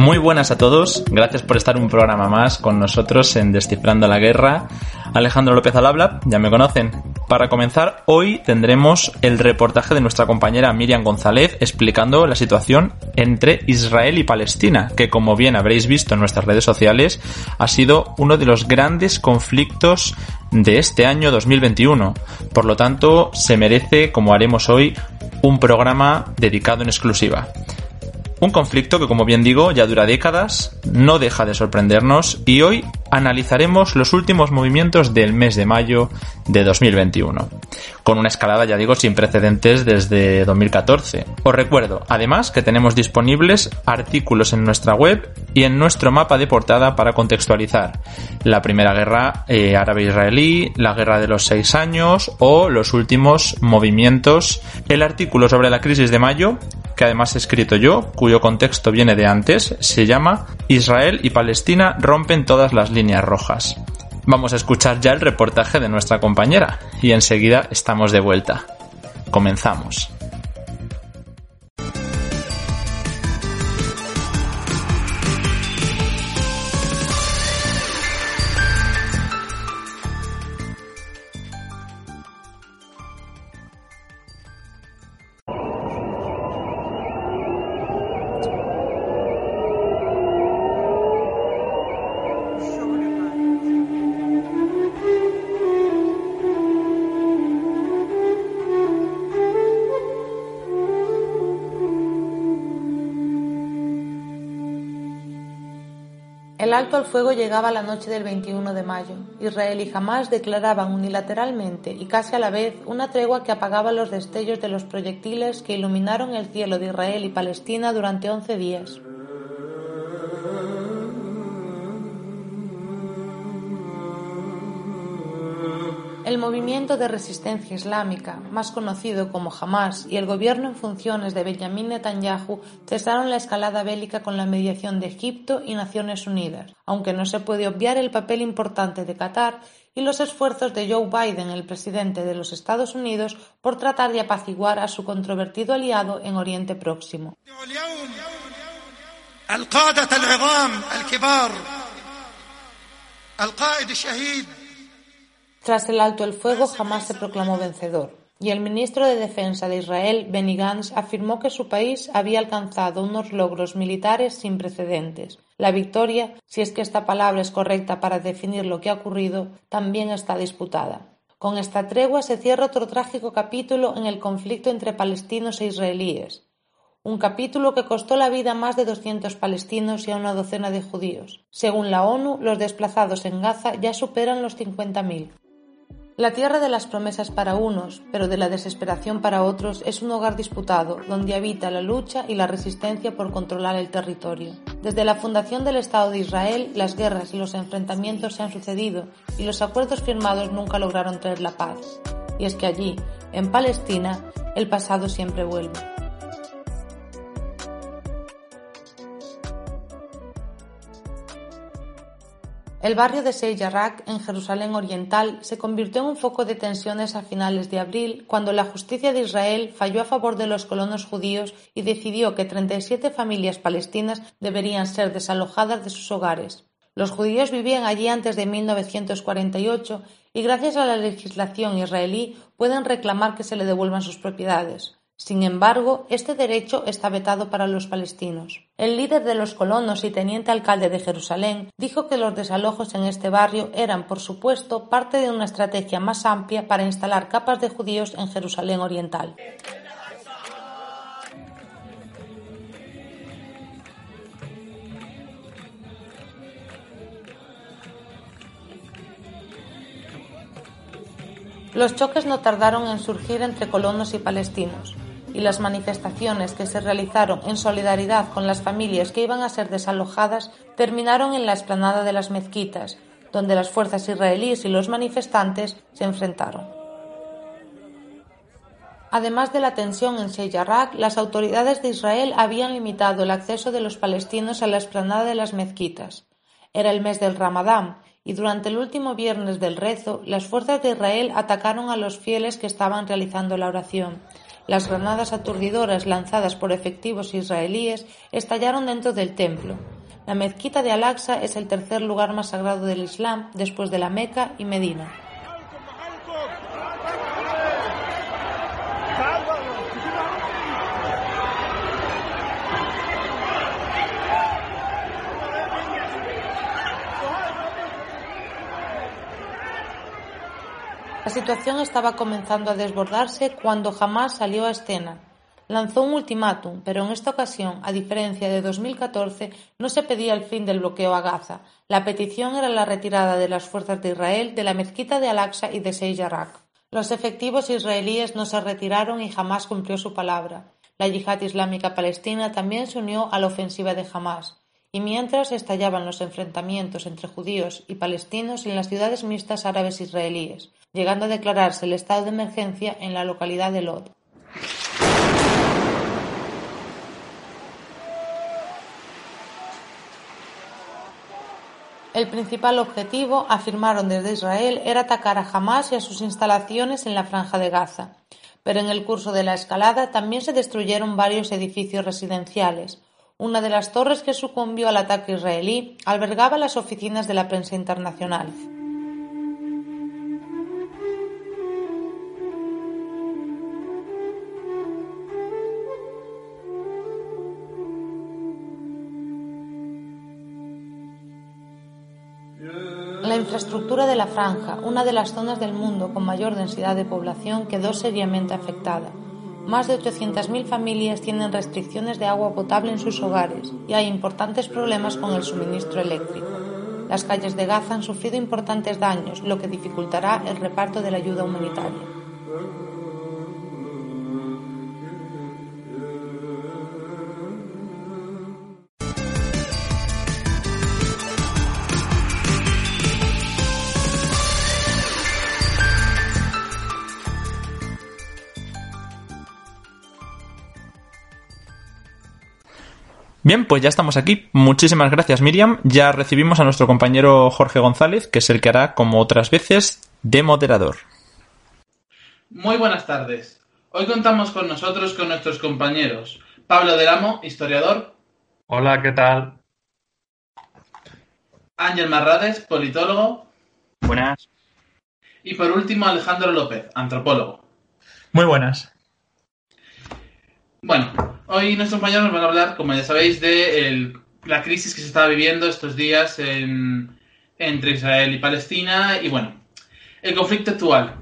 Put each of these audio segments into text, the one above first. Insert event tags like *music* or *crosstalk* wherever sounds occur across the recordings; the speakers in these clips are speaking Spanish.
Muy buenas a todos, gracias por estar un programa más con nosotros en Descifrando la Guerra. Alejandro López al habla, ya me conocen. Para comenzar, hoy tendremos el reportaje de nuestra compañera Miriam González explicando la situación entre Israel y Palestina, que como bien habréis visto en nuestras redes sociales, ha sido uno de los grandes conflictos de este año 2021. Por lo tanto, se merece, como haremos hoy, un programa dedicado en exclusiva. Un conflicto que, como bien digo, ya dura décadas, no deja de sorprendernos y hoy analizaremos los últimos movimientos del mes de mayo de 2021, con una escalada, ya digo, sin precedentes desde 2014. Os recuerdo, además, que tenemos disponibles artículos en nuestra web y en nuestro mapa de portada para contextualizar la primera guerra eh, árabe-israelí, la guerra de los seis años o los últimos movimientos, el artículo sobre la crisis de mayo que además he escrito yo, cuyo contexto viene de antes, se llama Israel y Palestina rompen todas las líneas rojas. Vamos a escuchar ya el reportaje de nuestra compañera y enseguida estamos de vuelta. Comenzamos. Alto al fuego llegaba la noche del 21 de mayo. Israel y Hamas declaraban unilateralmente y casi a la vez una tregua que apagaba los destellos de los proyectiles que iluminaron el cielo de Israel y Palestina durante 11 días. Movimiento de resistencia islámica, más conocido como Hamas, y el gobierno en funciones de Benjamin Netanyahu cesaron la escalada bélica con la mediación de Egipto y Naciones Unidas, aunque no se puede obviar el papel importante de Qatar y los esfuerzos de Joe Biden, el presidente de los Estados Unidos, por tratar de apaciguar a su controvertido aliado en Oriente Próximo. Tras el alto el fuego jamás se proclamó vencedor, y el ministro de Defensa de Israel, Benny Gantz, afirmó que su país había alcanzado unos logros militares sin precedentes. La victoria, si es que esta palabra es correcta para definir lo que ha ocurrido, también está disputada. Con esta tregua se cierra otro trágico capítulo en el conflicto entre palestinos e israelíes un capítulo que costó la vida a más de 200 palestinos y a una docena de judíos. Según la ONU, los desplazados en Gaza ya superan los 50.000. La tierra de las promesas para unos, pero de la desesperación para otros, es un hogar disputado, donde habita la lucha y la resistencia por controlar el territorio. Desde la fundación del Estado de Israel, las guerras y los enfrentamientos se han sucedido, y los acuerdos firmados nunca lograron traer la paz. Y es que allí, en Palestina, el pasado siempre vuelve. El barrio de Seyarrak, en Jerusalén Oriental, se convirtió en un foco de tensiones a finales de abril, cuando la justicia de Israel falló a favor de los colonos judíos y decidió que 37 familias palestinas deberían ser desalojadas de sus hogares. Los judíos vivían allí antes de 1948 y gracias a la legislación israelí pueden reclamar que se le devuelvan sus propiedades. Sin embargo, este derecho está vetado para los palestinos. El líder de los colonos y teniente alcalde de Jerusalén dijo que los desalojos en este barrio eran, por supuesto, parte de una estrategia más amplia para instalar capas de judíos en Jerusalén Oriental. Los choques no tardaron en surgir entre colonos y palestinos y las manifestaciones que se realizaron en solidaridad con las familias que iban a ser desalojadas terminaron en la explanada de las mezquitas, donde las fuerzas israelíes y los manifestantes se enfrentaron. Además de la tensión en Seyarrak, las autoridades de Israel habían limitado el acceso de los palestinos a la explanada de las mezquitas. Era el mes del Ramadán y durante el último viernes del rezo, las fuerzas de Israel atacaron a los fieles que estaban realizando la oración Las granadas aturdidoras lanzadas por efectivos israelíes estallaron dentro del templo. La mezquita de Al-Aqsa es el tercer lugar más sagrado del Islam después de la Meca y Medina. La situación estaba comenzando a desbordarse cuando Hamas salió a escena. Lanzó un ultimátum, pero en esta ocasión, a diferencia de 2014, no se pedía el fin del bloqueo a Gaza. La petición era la retirada de las fuerzas de Israel de la mezquita de Al-Aqsa y de Seyjarak. Los efectivos israelíes no se retiraron y Hamas cumplió su palabra. La yihad islámica palestina también se unió a la ofensiva de Hamas. Y mientras estallaban los enfrentamientos entre judíos y palestinos en las ciudades mixtas árabes israelíes, llegando a declararse el estado de emergencia en la localidad de Lod. El principal objetivo, afirmaron desde Israel, era atacar a Hamas y a sus instalaciones en la franja de Gaza. Pero en el curso de la escalada también se destruyeron varios edificios residenciales. Una de las torres que sucumbió al ataque israelí albergaba las oficinas de la prensa internacional. Infraestructura de la franja, una de las zonas del mundo con mayor densidad de población, quedó seriamente afectada. Más de 800.000 familias tienen restricciones de agua potable en sus hogares y hay importantes problemas con el suministro eléctrico. Las calles de Gaza han sufrido importantes daños, lo que dificultará el reparto de la ayuda humanitaria. Bien, pues ya estamos aquí. Muchísimas gracias, Miriam. Ya recibimos a nuestro compañero Jorge González, que es el que hará, como otras veces, de moderador. Muy buenas tardes. Hoy contamos con nosotros con nuestros compañeros Pablo Del Amo, historiador. Hola, ¿qué tal? Ángel Marrades, politólogo. Buenas. Y por último, Alejandro López, antropólogo. Muy buenas. Bueno, hoy nuestros compañeros van a hablar, como ya sabéis, de la crisis que se está viviendo estos días en- entre Israel y Palestina. Y bueno, el conflicto actual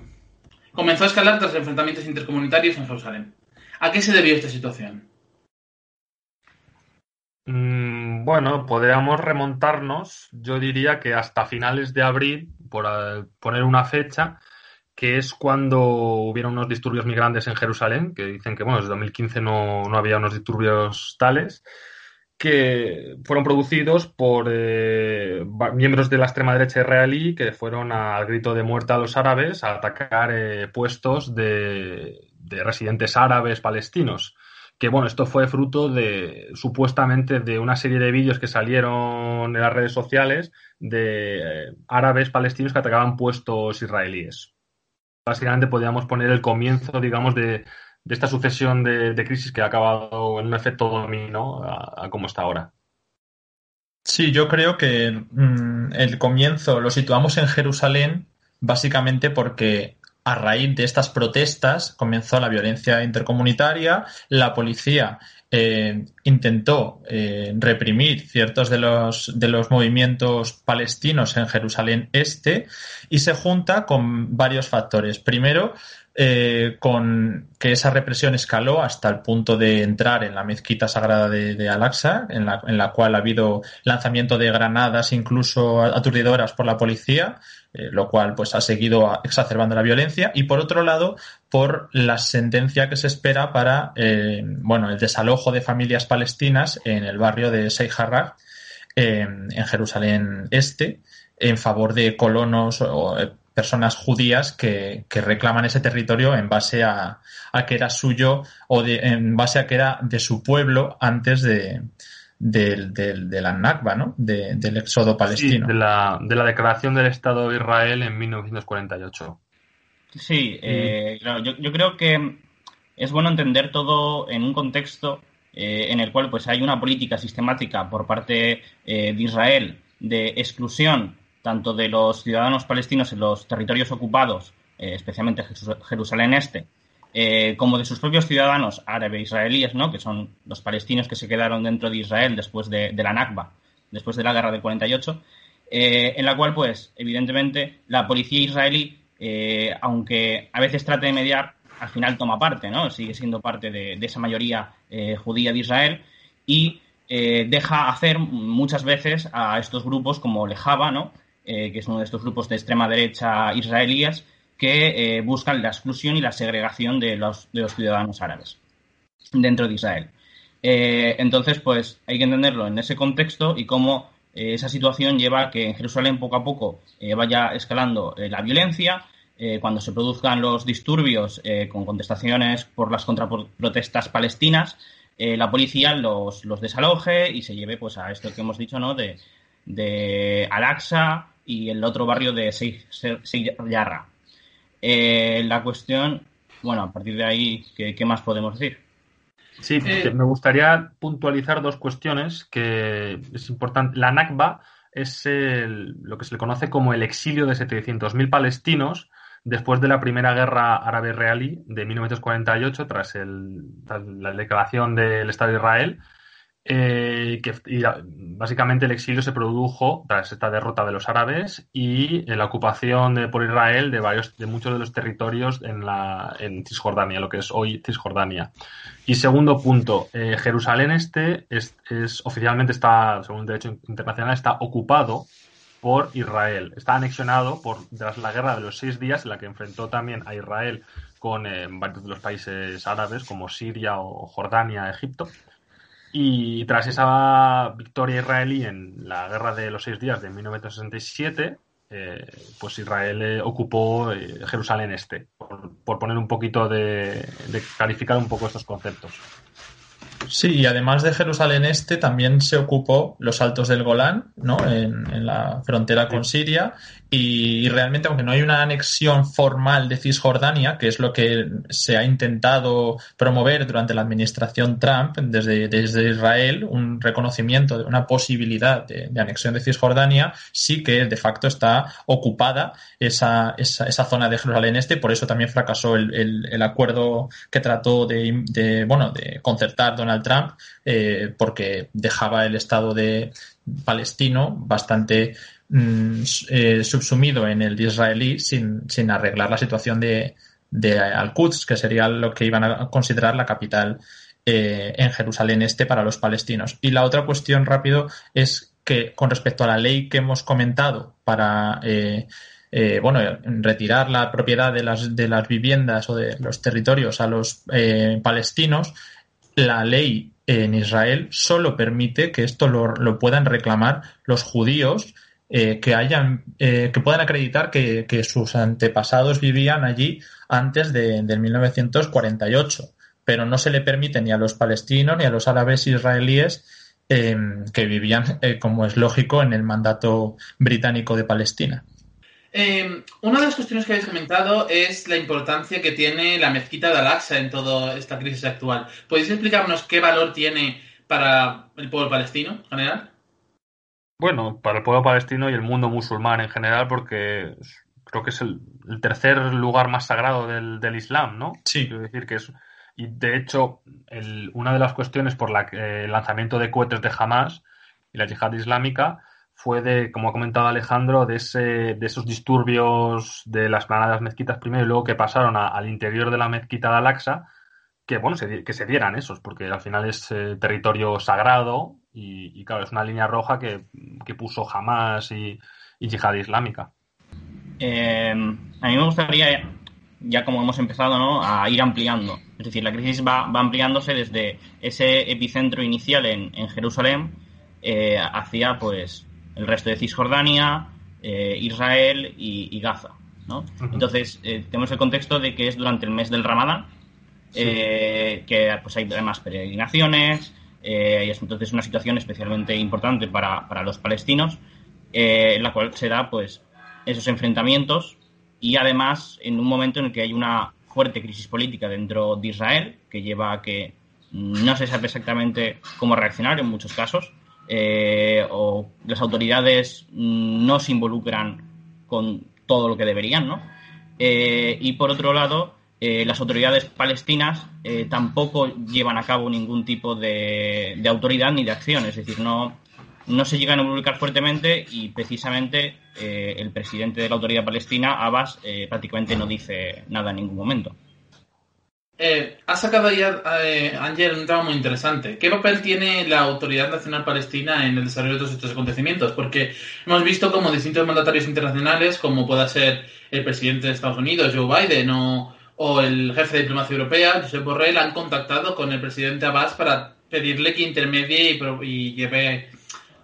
comenzó a escalar tras enfrentamientos intercomunitarios en Jerusalén. ¿A qué se debió esta situación? Mm, bueno, podríamos remontarnos, yo diría que hasta finales de abril, por eh, poner una fecha, que es cuando hubieron unos disturbios muy grandes en Jerusalén, que dicen que, bueno, desde 2015 no, no había unos disturbios tales, que fueron producidos por eh, miembros de la extrema derecha israelí que fueron al grito de muerte a los árabes a atacar eh, puestos de, de residentes árabes palestinos. Que bueno, esto fue fruto de supuestamente de una serie de vídeos que salieron en las redes sociales de eh, árabes palestinos que atacaban puestos israelíes. Básicamente podríamos poner el comienzo, digamos, de, de esta sucesión de, de crisis que ha acabado en un efecto dominó a, como está ahora. Sí, yo creo que mm, el comienzo lo situamos en Jerusalén básicamente porque a raíz de estas protestas comenzó la violencia intercomunitaria, la policía eh, intentó eh, reprimir ciertos de los, de los movimientos palestinos en Jerusalén Este y se junta con varios factores. Primero, eh, con que esa represión escaló hasta el punto de entrar en la mezquita sagrada de, de Al-Aqsa, en la, en la cual ha habido lanzamiento de granadas incluso aturdidoras por la policía, eh, lo cual pues ha seguido exacerbando la violencia. Y por otro lado, por la sentencia que se espera para eh, bueno, el desalojo de familias palestinas en el barrio de Seyharrak, eh, en Jerusalén Este, en favor de colonos o personas judías que, que, reclaman ese territorio en base a, a, que era suyo o de, en base a que era de su pueblo antes de, de, de, de la Nakba, ¿no? del éxodo palestino. Sí, de, la, de la declaración del Estado de Israel en 1948. Sí, eh, claro, yo, yo, creo que es bueno entender todo en un contexto en el cual pues hay una política sistemática por parte de Israel de exclusión tanto de los ciudadanos palestinos en los territorios ocupados, especialmente Jerusalén Este, eh, como de sus propios ciudadanos árabes israelíes, ¿no? que son los palestinos que se quedaron dentro de Israel después de, la Nakba, después de la guerra del 48, eh, en la cual, pues, evidentemente, la policía israelí, eh, aunque a veces trate de mediar, al final toma parte, ¿no? Sigue siendo parte de, esa mayoría judía de Israel y deja hacer muchas veces a estos grupos como Lejaba, ¿no? Que es uno de estos grupos de extrema derecha israelíes, que eh, buscan la exclusión y la segregación de los, de los ciudadanos árabes dentro de Israel. Eh, entonces, pues hay que entenderlo en ese contexto y cómo eh, esa situación lleva a que en Jerusalén poco a poco vaya escalando la violencia, cuando se produzcan los disturbios con contestaciones por las contraprotestas palestinas, la policía los, los, desaloje y se lleve pues a esto que hemos dicho, ¿no? De, de Al-Aqsa y el otro barrio de Yarra. Eh, la cuestión, bueno, a partir de ahí, ¿qué, más podemos decir? Sí, eh, me gustaría puntualizar dos cuestiones que es importante. La Nakba es lo que se le conoce como el exilio de 700.000 palestinos después de la primera guerra árabe-israelí de 1948, tras, tras la declaración del Estado de Israel eh, que básicamente el exilio se produjo tras esta derrota de los árabes y la ocupación de, por Israel de varios de muchos de los territorios en la en Cisjordania, lo que es hoy Cisjordania. Y segundo punto, eh, Jerusalén este es, oficialmente está, según el derecho internacional, está ocupado por Israel. Está anexionado por tras la guerra de los seis días, en la que enfrentó también a Israel con eh, varios de los países árabes como Siria o Jordania, Egipto. Y tras esa victoria israelí en la Guerra de los Seis Días de 1967, eh, pues Israel eh, ocupó eh, Jerusalén Este, por, poner un poquito de, de clarificar un poco estos conceptos. Sí, y además de Jerusalén Este, también se ocupó los Altos del Golán, ¿no? En, en la frontera con Siria, y, realmente, aunque no hay una anexión formal de Cisjordania, que es lo que se ha intentado promover durante la administración Trump desde, desde Israel, un reconocimiento de una posibilidad de, anexión de Cisjordania, sí que de facto está ocupada esa, esa, esa zona de Jerusalén Este, por eso también fracasó el, el, acuerdo que trató de, de, bueno, de concertar Donald Trump, eh, porque dejaba el Estado de palestino bastante Mm, eh, subsumido en el israelí sin, sin arreglar la situación de, de Al-Quds, que sería lo que iban a considerar la capital eh, en Jerusalén Este para los palestinos. Y la otra cuestión rápido es que con respecto a la ley que hemos comentado para eh, bueno, retirar la propiedad de las, de las viviendas o de los territorios a los palestinos, la ley en Israel solo permite que esto lo, lo puedan reclamar los judíos eh, que hayan eh, que puedan acreditar que, sus antepasados vivían allí antes de, del 1948 pero no se le permite ni a los palestinos ni a los árabes israelíes em, que vivían eh, como es lógico en el mandato británico de Palestina em, una de las cuestiones que habéis comentado es la importancia que tiene la mezquita de Al-Aqsa en toda esta crisis actual. ¿Podéis explicarnos qué valor tiene para el pueblo palestino en general? Bueno, para el pueblo palestino y el mundo musulmán en general, porque creo que es el, tercer lugar más sagrado del, del, Islam, ¿no? Sí. Quiero decir que es. Y de hecho, el, una de las cuestiones por la que el lanzamiento de cohetes de Hamas y la yihad islámica fue de, como ha comentado Alejandro, de, ese, de esos disturbios de las planadas mezquitas primero y luego que pasaron al interior de la mezquita de Al-Aqsa, que bueno, que se dieran esos, porque al final es eh, territorio sagrado y, claro, es una línea roja que, puso Hamas y, y Yihad Islámica. Eh, a mí me gustaría, ya como hemos empezado, ¿no? a ir ampliando. Es decir, la crisis va, ampliándose desde ese epicentro inicial en, Jerusalén eh, hacia pues el resto de Cisjordania, eh, Israel y, Gaza. ¿no? Entonces, tenemos el contexto de que es durante el mes del Ramadán, que pues hay además peregrinaciones, eh, y es entonces una situación especialmente importante para, para los palestinos, eh, en la cual se da pues esos enfrentamientos y además en un momento en el que hay una fuerte crisis política dentro de Israel, que lleva a que no se sabe exactamente cómo reaccionar en muchos casos, eh, o las autoridades no se involucran con todo lo que deberían, ¿no? Eh, y por otro lado, eh, las autoridades palestinas tampoco llevan a cabo ningún tipo de, autoridad ni de acción, es decir, no, no se llegan a involucrar fuertemente y precisamente el presidente de la autoridad palestina, Abbas, prácticamente no dice nada en ningún momento. Eh, ha sacado ya, eh, un tema muy interesante. ¿Qué papel tiene la Autoridad Nacional Palestina en el desarrollo de todos estos acontecimientos? Porque hemos visto como distintos mandatarios internacionales, como pueda ser el presidente de Estados Unidos, Joe Biden, o, el jefe de diplomacia europea, Josep Borrell, han contactado con el presidente Abbas para pedirle que intermedie y, y lleve,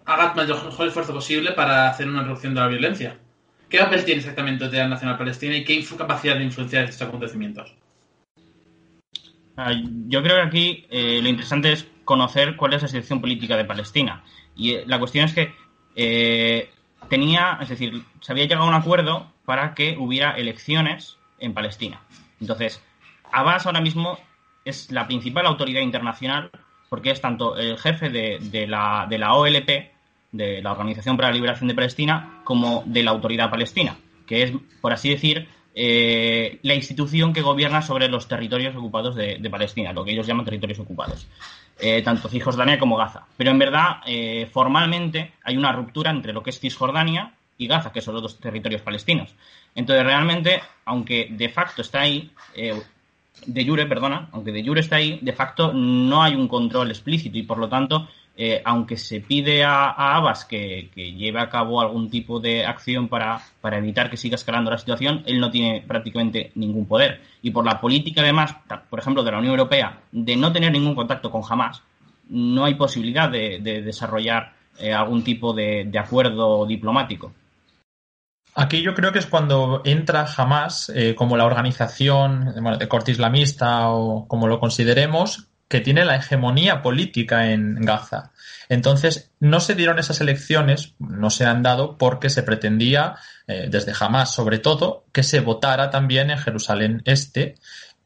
haga el mejor esfuerzo posible para hacer una reducción de la violencia. ¿Qué papel tiene exactamente la Autoridad Nacional Palestina y qué capacidad de influenciar estos acontecimientos? Ah, yo creo que aquí eh, lo interesante es conocer cuál es la situación política de Palestina. Y eh, la cuestión es que eh, tenía, es decir, se había llegado a un acuerdo para que hubiera elecciones en Palestina. Entonces, Abbas ahora mismo es la principal autoridad internacional porque es tanto el jefe de, de, la, de la OLP, de la Organización para la Liberación de Palestina, como de la Autoridad Palestina, que es, por así decir, eh, la institución que gobierna sobre los territorios ocupados de, Palestina, lo que ellos llaman territorios ocupados, eh, tanto Cisjordania como Gaza. Pero en verdad, eh, formalmente, hay una ruptura entre lo que es Cisjordania y Gaza, que son los dos territorios palestinos. Entonces, realmente, aunque de facto está ahí, de jure, perdona, aunque de jure está ahí, de facto no hay un control explícito y por lo tanto eh, aunque se pide a, Abbas que, lleve a cabo algún tipo de acción para, evitar que siga escalando la situación, él no tiene prácticamente ningún poder. Y por la política, además, por ejemplo, de la Unión Europea, de no tener ningún contacto con Hamas, no hay posibilidad de, desarrollar eh, algún tipo de, acuerdo diplomático. Aquí yo creo que es cuando entra Hamas eh, como la organización de corte islamista o como lo consideremos, que tiene la hegemonía política en Gaza. Entonces, no se dieron esas elecciones, no se han dado porque se pretendía, eh, desde jamás sobre todo, que se votara también en Jerusalén Este.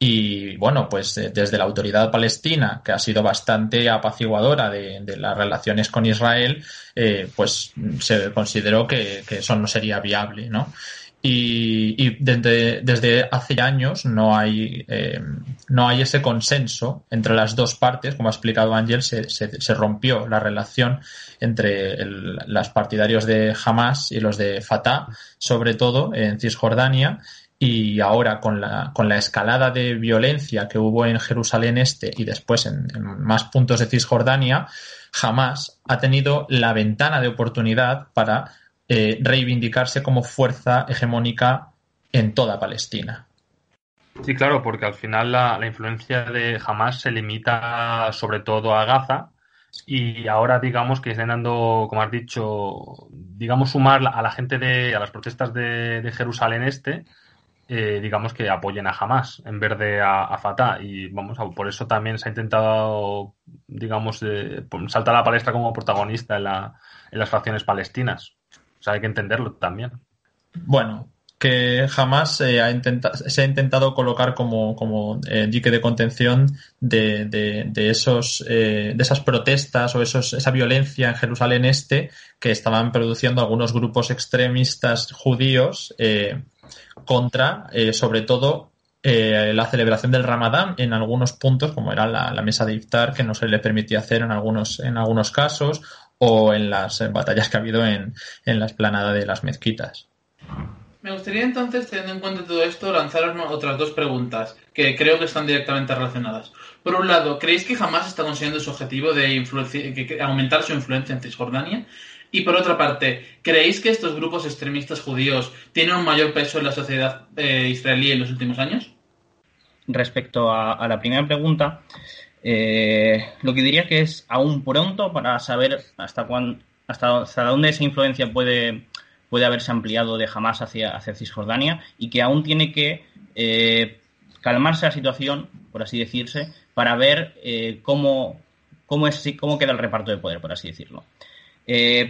Y bueno, pues eh, desde la autoridad palestina, que ha sido bastante apaciguadora de, las relaciones con Israel, eh, pues se consideró que, eso no sería viable, ¿no? Y, desde, desde, hace años no hay, eh, no hay ese consenso entre las dos partes. Como ha explicado Ángel, se, se, rompió la relación entre los partidarios de Hamas y los de Fatah, sobre todo en Cisjordania. Y ahora con la, con la escalada de violencia que hubo en Jerusalén Este y después en, más puntos de Cisjordania, Hamas ha tenido la ventana de oportunidad para eh, reivindicarse como fuerza hegemónica en toda Palestina. Sí, claro, porque al final la, influencia de Hamas se limita sobre todo a Gaza y ahora digamos que están dando, como has dicho, digamos sumar a la gente de, a las protestas de, Jerusalén Este, eh, digamos que apoyen a Hamas en vez de a, Fatah y vamos, por eso también se ha intentado, digamos, eh, saltar a la palestra como protagonista en, en las facciones palestinas. O sea, hay que entenderlo también. Bueno, que jamás se ha intentado colocar como, como eh, dique de contención de, de, esos, eh, de esas protestas o esos, esa violencia en Jerusalén Este que estaban produciendo algunos grupos extremistas judíos eh, contra, sobre todo, la celebración del Ramadán en algunos puntos, como era la, la, mesa de iftar, que no se le permitía hacer en algunos, en algunos casos, o en las batallas que ha habido en, la esplanada de las mezquitas. Me gustaría entonces, teniendo en cuenta todo esto, lanzaros otras dos preguntas que creo que están directamente relacionadas. Por un lado, ¿creéis que jamás está consiguiendo su objetivo de aumentar su influencia en Cisjordania? Y por otra parte, ¿creéis que estos grupos extremistas judíos tienen un mayor peso en la sociedad eh, israelí en los últimos años? Respecto a la primera pregunta, eh, lo que diría que es aún pronto para saber hasta, cuán, hasta, dónde esa influencia puede, puede haberse ampliado de jamás hacia, hacia Cisjordania y que aún tiene que eh, calmarse la situación, por así decirse, para ver cómo, cómo, es, cómo queda el reparto de poder, por así decirlo.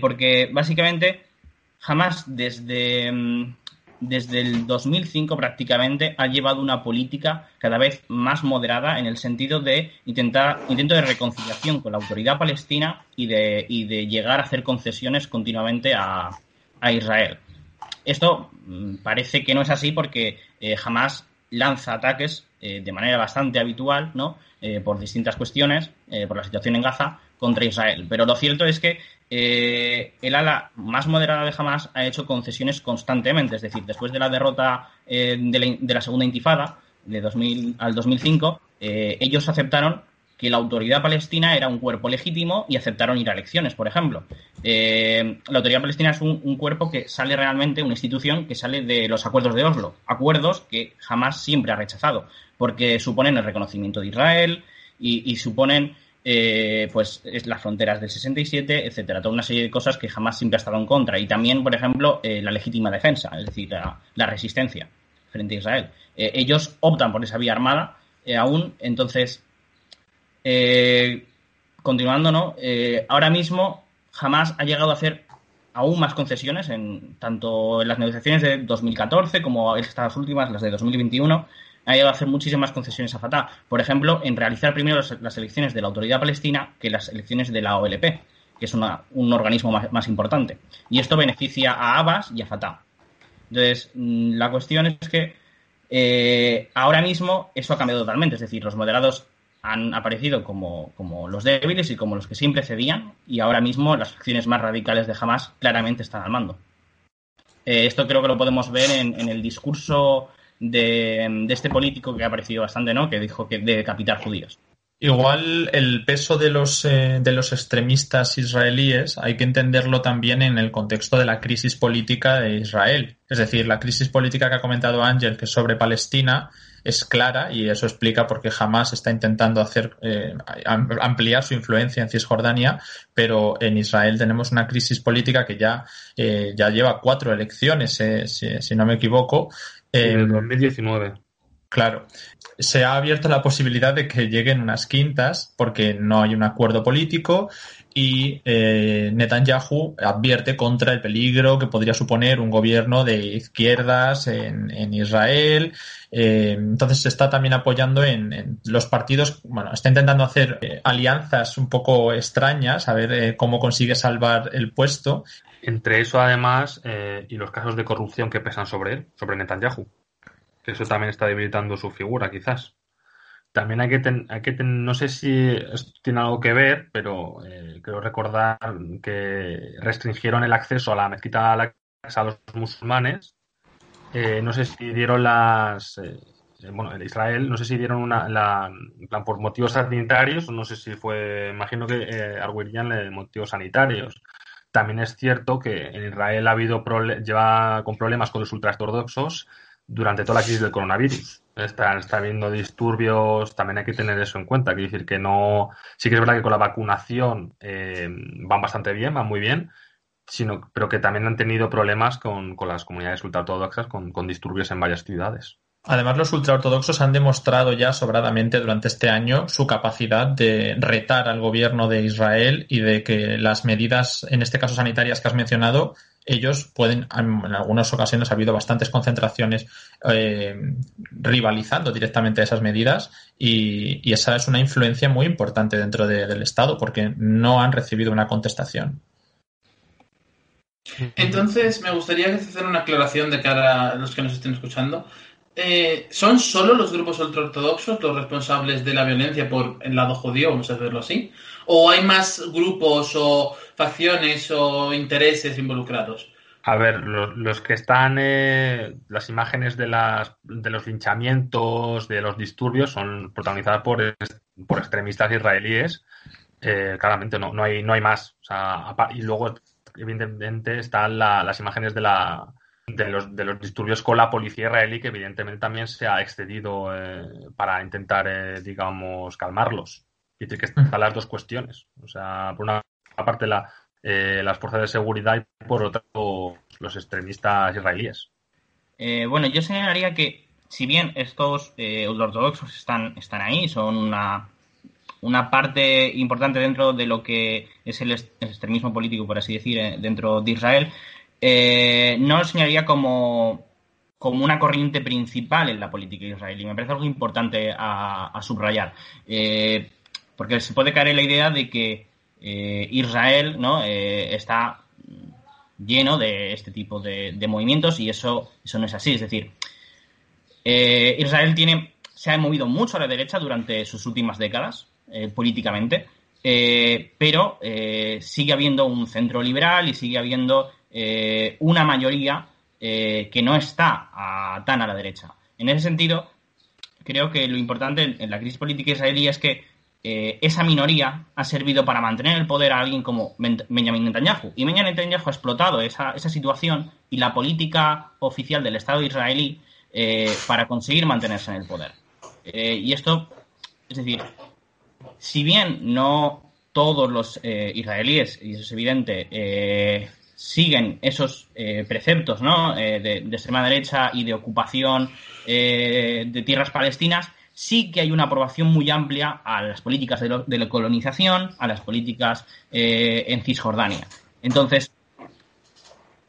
Porque básicamente jamás desde, mm, desde el 2005 prácticamente ha llevado una política cada vez más moderada en el sentido de intentar intento de reconciliación con la autoridad palestina y de, y de llegar a hacer concesiones continuamente a, a Israel. Esto mm, parece que no es así porque eh, jamás lanza ataques eh, de manera bastante habitual, ¿no? Eh, por distintas cuestiones, por la situación en Gaza, contra Israel. Pero lo cierto es que el ala más moderada de Hamas ha hecho concesiones constantemente. Es decir, después de la derrota de la, segunda intifada, de 2000 al 2005, ellos aceptaron que la autoridad palestina era un cuerpo legítimo y aceptaron ir a elecciones, por ejemplo. Eh, la autoridad palestina es un, cuerpo que sale realmente, una institución que sale de los acuerdos de Oslo, acuerdos que jamás siempre ha rechazado, porque suponen el reconocimiento de Israel y, suponen eh, pues las fronteras del 67, etcétera, toda una serie de cosas que jamás siempre ha estado en contra y también, por ejemplo, eh, la legítima defensa, es decir, la, resistencia frente a Israel. ellos optan por esa vía armada aún, entonces eh, continuando, ¿no? Eh, ahora mismo jamás ha llegado a hacer aún más concesiones, en, tanto en las negociaciones de 2014 como estas últimas, las de 2021, ha llegado a hacer muchísimas concesiones a Fatah. Por ejemplo, en realizar primero las, elecciones de la Autoridad Palestina que las elecciones de la OLP, que es un organismo más, importante. Y esto beneficia a Abbas y a Fatah. Entonces, mm, la cuestión es que eh, ahora mismo eso ha cambiado totalmente. Es decir, los moderados han aparecido como, los débiles y como los que siempre cedían y ahora mismo las acciones más radicales de Hamas claramente están al mando. Eh, esto creo que lo podemos ver en, el discurso de, este político que ha aparecido bastante, ¿no? Que dijo que de decapitar judíos. Igual el peso de los, eh, de los extremistas israelíes hay que entenderlo también en el contexto de la crisis política de Israel. Es decir, la crisis política que ha comentado Ángel, que es sobre Palestina, es clara y eso explica por qué jamás está intentando hacer eh, ampliar su influencia en Cisjordania, pero en Israel tenemos una crisis política que ya, eh, ya lleva cuatro elecciones, si, no me equivoco. En 2019. Claro, se ha abierto la posibilidad de que lleguen unas quintas porque no hay un acuerdo político y eh, Netanyahu advierte contra el peligro que podría suponer un gobierno de izquierdas en, Israel. Eh, entonces se está también apoyando en, los partidos, bueno, está intentando hacer eh, alianzas un poco extrañas, a ver cómo consigue salvar el puesto. Entre eso, además, y los casos de corrupción que pesan sobre él, sobre Netanyahu eso también está debilitando su figura, quizás. También hay que, que no sé si tiene algo que ver, pero eh, quiero recordar que restringieron el acceso a la mezquita a los musulmanes. Eh, no sé si dieron las. Eh, bueno, en Israel, no sé si dieron una. La, plan, por motivos sanitarios, no sé si fue. Imagino que eh, arguirían motivos sanitarios. También es cierto que en Israel ha habido. lleva con problemas con los ultraortodoxos durante toda la crisis del coronavirus. Está, está habiendo disturbios, también hay que tener eso en cuenta. Quiero decir que no. Sí que es verdad que con la vacunación eh, van bastante bien, van muy bien, sino, pero que también han tenido problemas con, las comunidades ultraortodoxas, con, con disturbios en varias ciudades. Además, los ultraortodoxos han demostrado ya sobradamente durante este año su capacidad de retar al gobierno de Israel y de que las medidas, en este caso sanitarias que has mencionado, ellos pueden, en algunas ocasiones ha habido bastantes concentraciones eh, rivalizando directamente esas medidas y, esa es una influencia muy importante dentro del Estado porque no han recibido una contestación. Entonces, me gustaría hacer una aclaración de cara a los que nos estén escuchando. Eh, ¿Son solo los grupos ultraortodoxos los responsables de la violencia por el lado judío, vamos a decirlo así? ¿O hay más grupos o facciones o intereses involucrados? A ver, los, que están, eh, las imágenes de, las, de los linchamientos, de los disturbios, son protagonizadas por, por extremistas israelíes. Eh, claramente no, no, hay, no hay más. y luego, evidentemente, están las imágenes de la, de los, de los disturbios con la policía israelí, que evidentemente también se ha excedido eh, para intentar, eh, digamos, calmarlos. Y decir que están las dos cuestiones. O sea, por una parte la, eh, las fuerzas de seguridad y por otra los extremistas israelíes. bueno, yo señalaría que si bien estos ortodoxos están, están ahí, son una, una parte importante dentro de lo que es el extremismo político, por así decir, dentro de Israel, eh, no lo señalaría como como una corriente principal en la política israelí. Me parece algo importante a, subrayar. Eh, porque se puede caer en la idea de que eh, Israel ¿no? Está lleno de este tipo de, movimientos y eso, eso no es así. Es decir, Israel tiene, se ha movido mucho a la derecha durante sus últimas décadas, políticamente, pero sigue habiendo un centro liberal y sigue habiendo una mayoría eh, que no está tan a la derecha. En ese sentido, creo que lo importante en, la crisis política israelí es que eh, esa minoría ha servido para mantener el poder a alguien como Benjamin Netanyahu. Y Benjamin Netanyahu ha explotado esa, situación y la política oficial del Estado israelí eh, para conseguir mantenerse en el poder. y esto, es decir, si bien no todos los israelíes, y eso es evidente, siguen esos eh, preceptos ¿no? Eh, de, extrema derecha y de ocupación eh, de tierras palestinas, sí que hay una aprobación muy amplia a las políticas de, la colonización, a las políticas en Cisjordania. Entonces,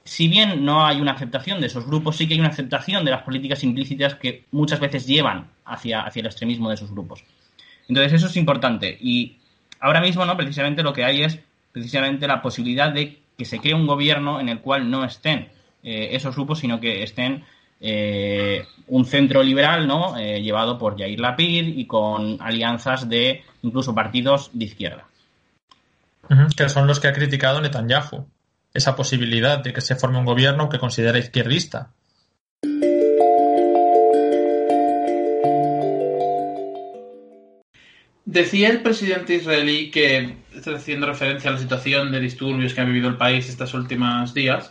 si bien no hay una aceptación de esos grupos, sí que hay una aceptación de las políticas implícitas que muchas veces llevan hacia, hacia el extremismo de esos grupos. Entonces, eso es importante. Y ahora mismo, ¿no? Precisamente lo que hay es precisamente la posibilidad de que se cree un gobierno en el cual no estén eh, esos grupos, sino que estén eh, un centro liberal, ¿no? Eh, llevado por Jair Lapid y con alianzas de incluso partidos de izquierda. Que son los que ha criticado Netanyahu. Esa posibilidad de que se forme un gobierno que considera izquierdista. Decía el presidente israelí que, haciendo referencia a la situación de disturbios que ha vivido el país estos últimos días,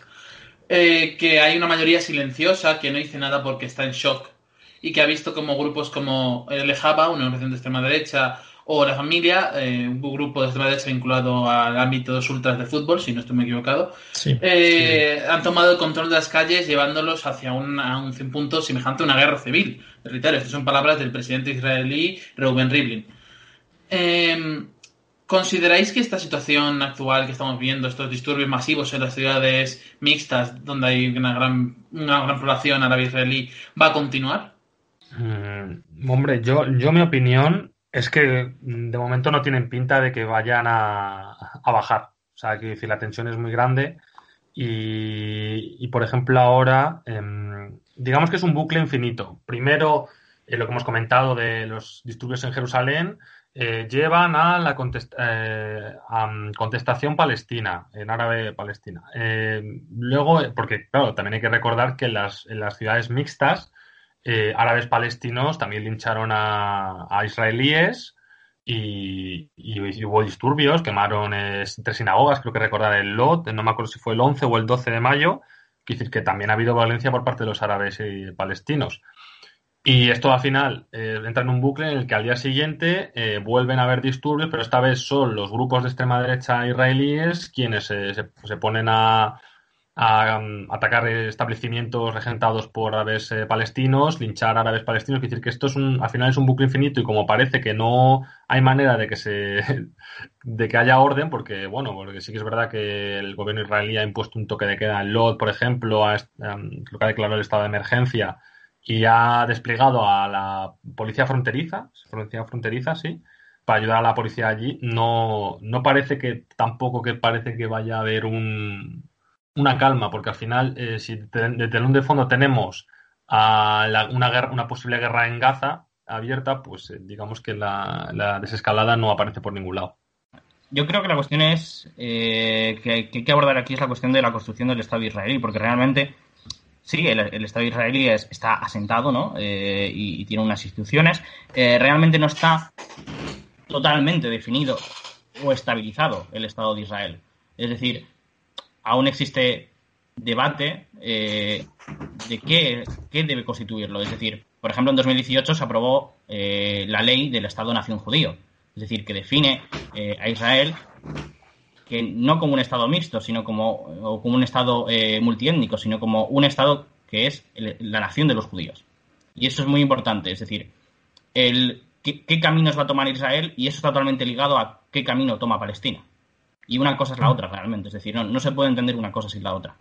eh, que hay una mayoría silenciosa que no dice nada porque está en shock y que ha visto como grupos como el Ejaba, una organización de extrema derecha, o La Familia, eh, un grupo de extrema derecha vinculado al ámbito de los ultras de fútbol, si no estoy muy equivocado, eh, han tomado el control de las calles llevándolos hacia un, un punto semejante a una guerra civil. Estas son palabras del presidente israelí Reuben Rivlin. Em, ¿Consideráis que esta situación actual que estamos viendo, estos disturbios masivos en las ciudades mixtas, donde hay una gran, una gran población árabe-israelí, va a continuar? Mm, hombre, yo, yo mi opinión es que mm, de momento no tienen pinta de que vayan a, bajar. O sea, que la tensión es muy grande y, por ejemplo, ahora, em, digamos que es un bucle infinito. Primero, eh, lo que hemos comentado de los disturbios en Jerusalén, eh, llevan a la eh, mm, contestación palestina, en árabe palestina. Eh, luego, porque claro, también hay que recordar que en las, ciudades mixtas, árabes palestinos también lincharon a, israelíes y, hubo disturbios, quemaron tres sinagogas, creo que recordar el Lot, no me acuerdo si fue el 11 o el 12 de mayo, quiere decir que también ha habido violencia por parte de los árabes y palestinos. Y esto al final eh, entra en un bucle en el que al día siguiente eh, vuelven a haber disturbios, pero esta vez son los grupos de extrema derecha israelíes quienes se, ponen a, um, atacar establecimientos regentados por árabes eh, palestinos, linchar árabes palestinos. Es decir, que esto es un, al final es un bucle infinito y como parece que no hay manera de que se *laughs* de que haya orden, porque bueno, porque sí que es verdad que el gobierno israelí ha impuesto un toque de queda en Lod, por ejemplo, a, um, lo que ha declarado el estado de emergencia y ha desplegado a la policía fronteriza, policía fronteriza, sí, para ayudar a la policía allí. No, no parece que tampoco que parece que vaya a haber un, una calma, porque al final, eh, si de telón de fondo tenemos a una, guerra, una posible guerra en Gaza abierta, pues eh, digamos que la, desescalada no aparece por ningún lado. Yo creo que la cuestión es eh, que, que, hay que abordar aquí es la cuestión de la construcción del Estado israelí, porque realmente sí, el, Estado israelí está asentado ¿no? Eh, y, tiene unas instituciones. Eh, realmente no está totalmente definido o estabilizado el Estado de Israel. Es decir, aún existe debate eh, de qué, qué, debe constituirlo. Es decir, por ejemplo, en 2018 se aprobó la ley del Estado-Nación judío. Es decir, que define a Israel que no como un Estado mixto, sino como, como un Estado eh, multiétnico, sino como un Estado que es la nación de los judíos. Y eso es muy importante, es decir, el, qué, caminos va a tomar Israel y eso está totalmente ligado a qué camino toma Palestina. Y una cosa es la otra realmente, es decir, no, no se puede entender una cosa sin la otra.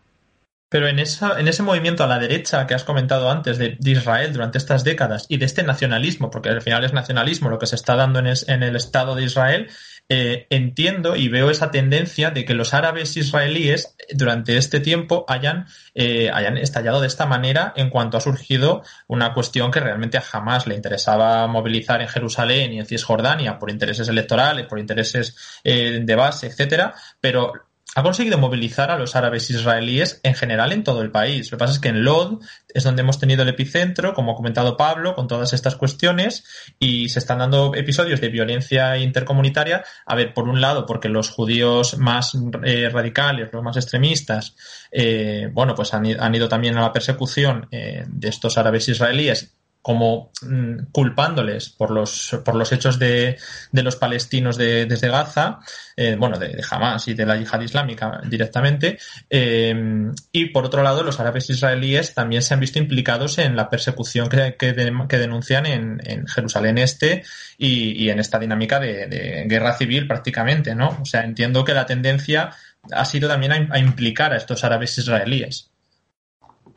Pero en, esa, en ese movimiento a la derecha que has comentado antes de, Israel durante estas décadas y de este nacionalismo, porque al final es nacionalismo lo que se está dando en, en el Estado de Israel, eh, entiendo y veo esa tendencia de que los árabes israelíes durante este tiempo hayan, eh, hayan estallado de esta manera en cuanto ha surgido una cuestión que realmente a jamás le interesaba movilizar en Jerusalén y en Cisjordania por intereses electorales, por intereses eh, de base, etcétera, pero ha conseguido movilizar a los árabes israelíes en general en todo el país. Lo que pasa es que en Lod es donde hemos tenido el epicentro, como ha comentado Pablo, con todas estas cuestiones y se están dando episodios de violencia intercomunitaria. A ver, por un lado, porque los judíos más eh, radicales, los más extremistas, eh, bueno, pues han, ido también a la persecución eh, de estos árabes israelíes como mm, culpándoles por los, por los hechos de, de los palestinos de, desde Gaza, eh, bueno, de, Hamas y de la yihad islámica directamente, eh, y por otro lado, los árabes israelíes también se han visto implicados en la persecución que, que, denuncian en, en, Jerusalén Este y, y en esta dinámica de, guerra civil prácticamente, ¿no? O sea, entiendo que la tendencia ha sido también a implicar a estos árabes israelíes.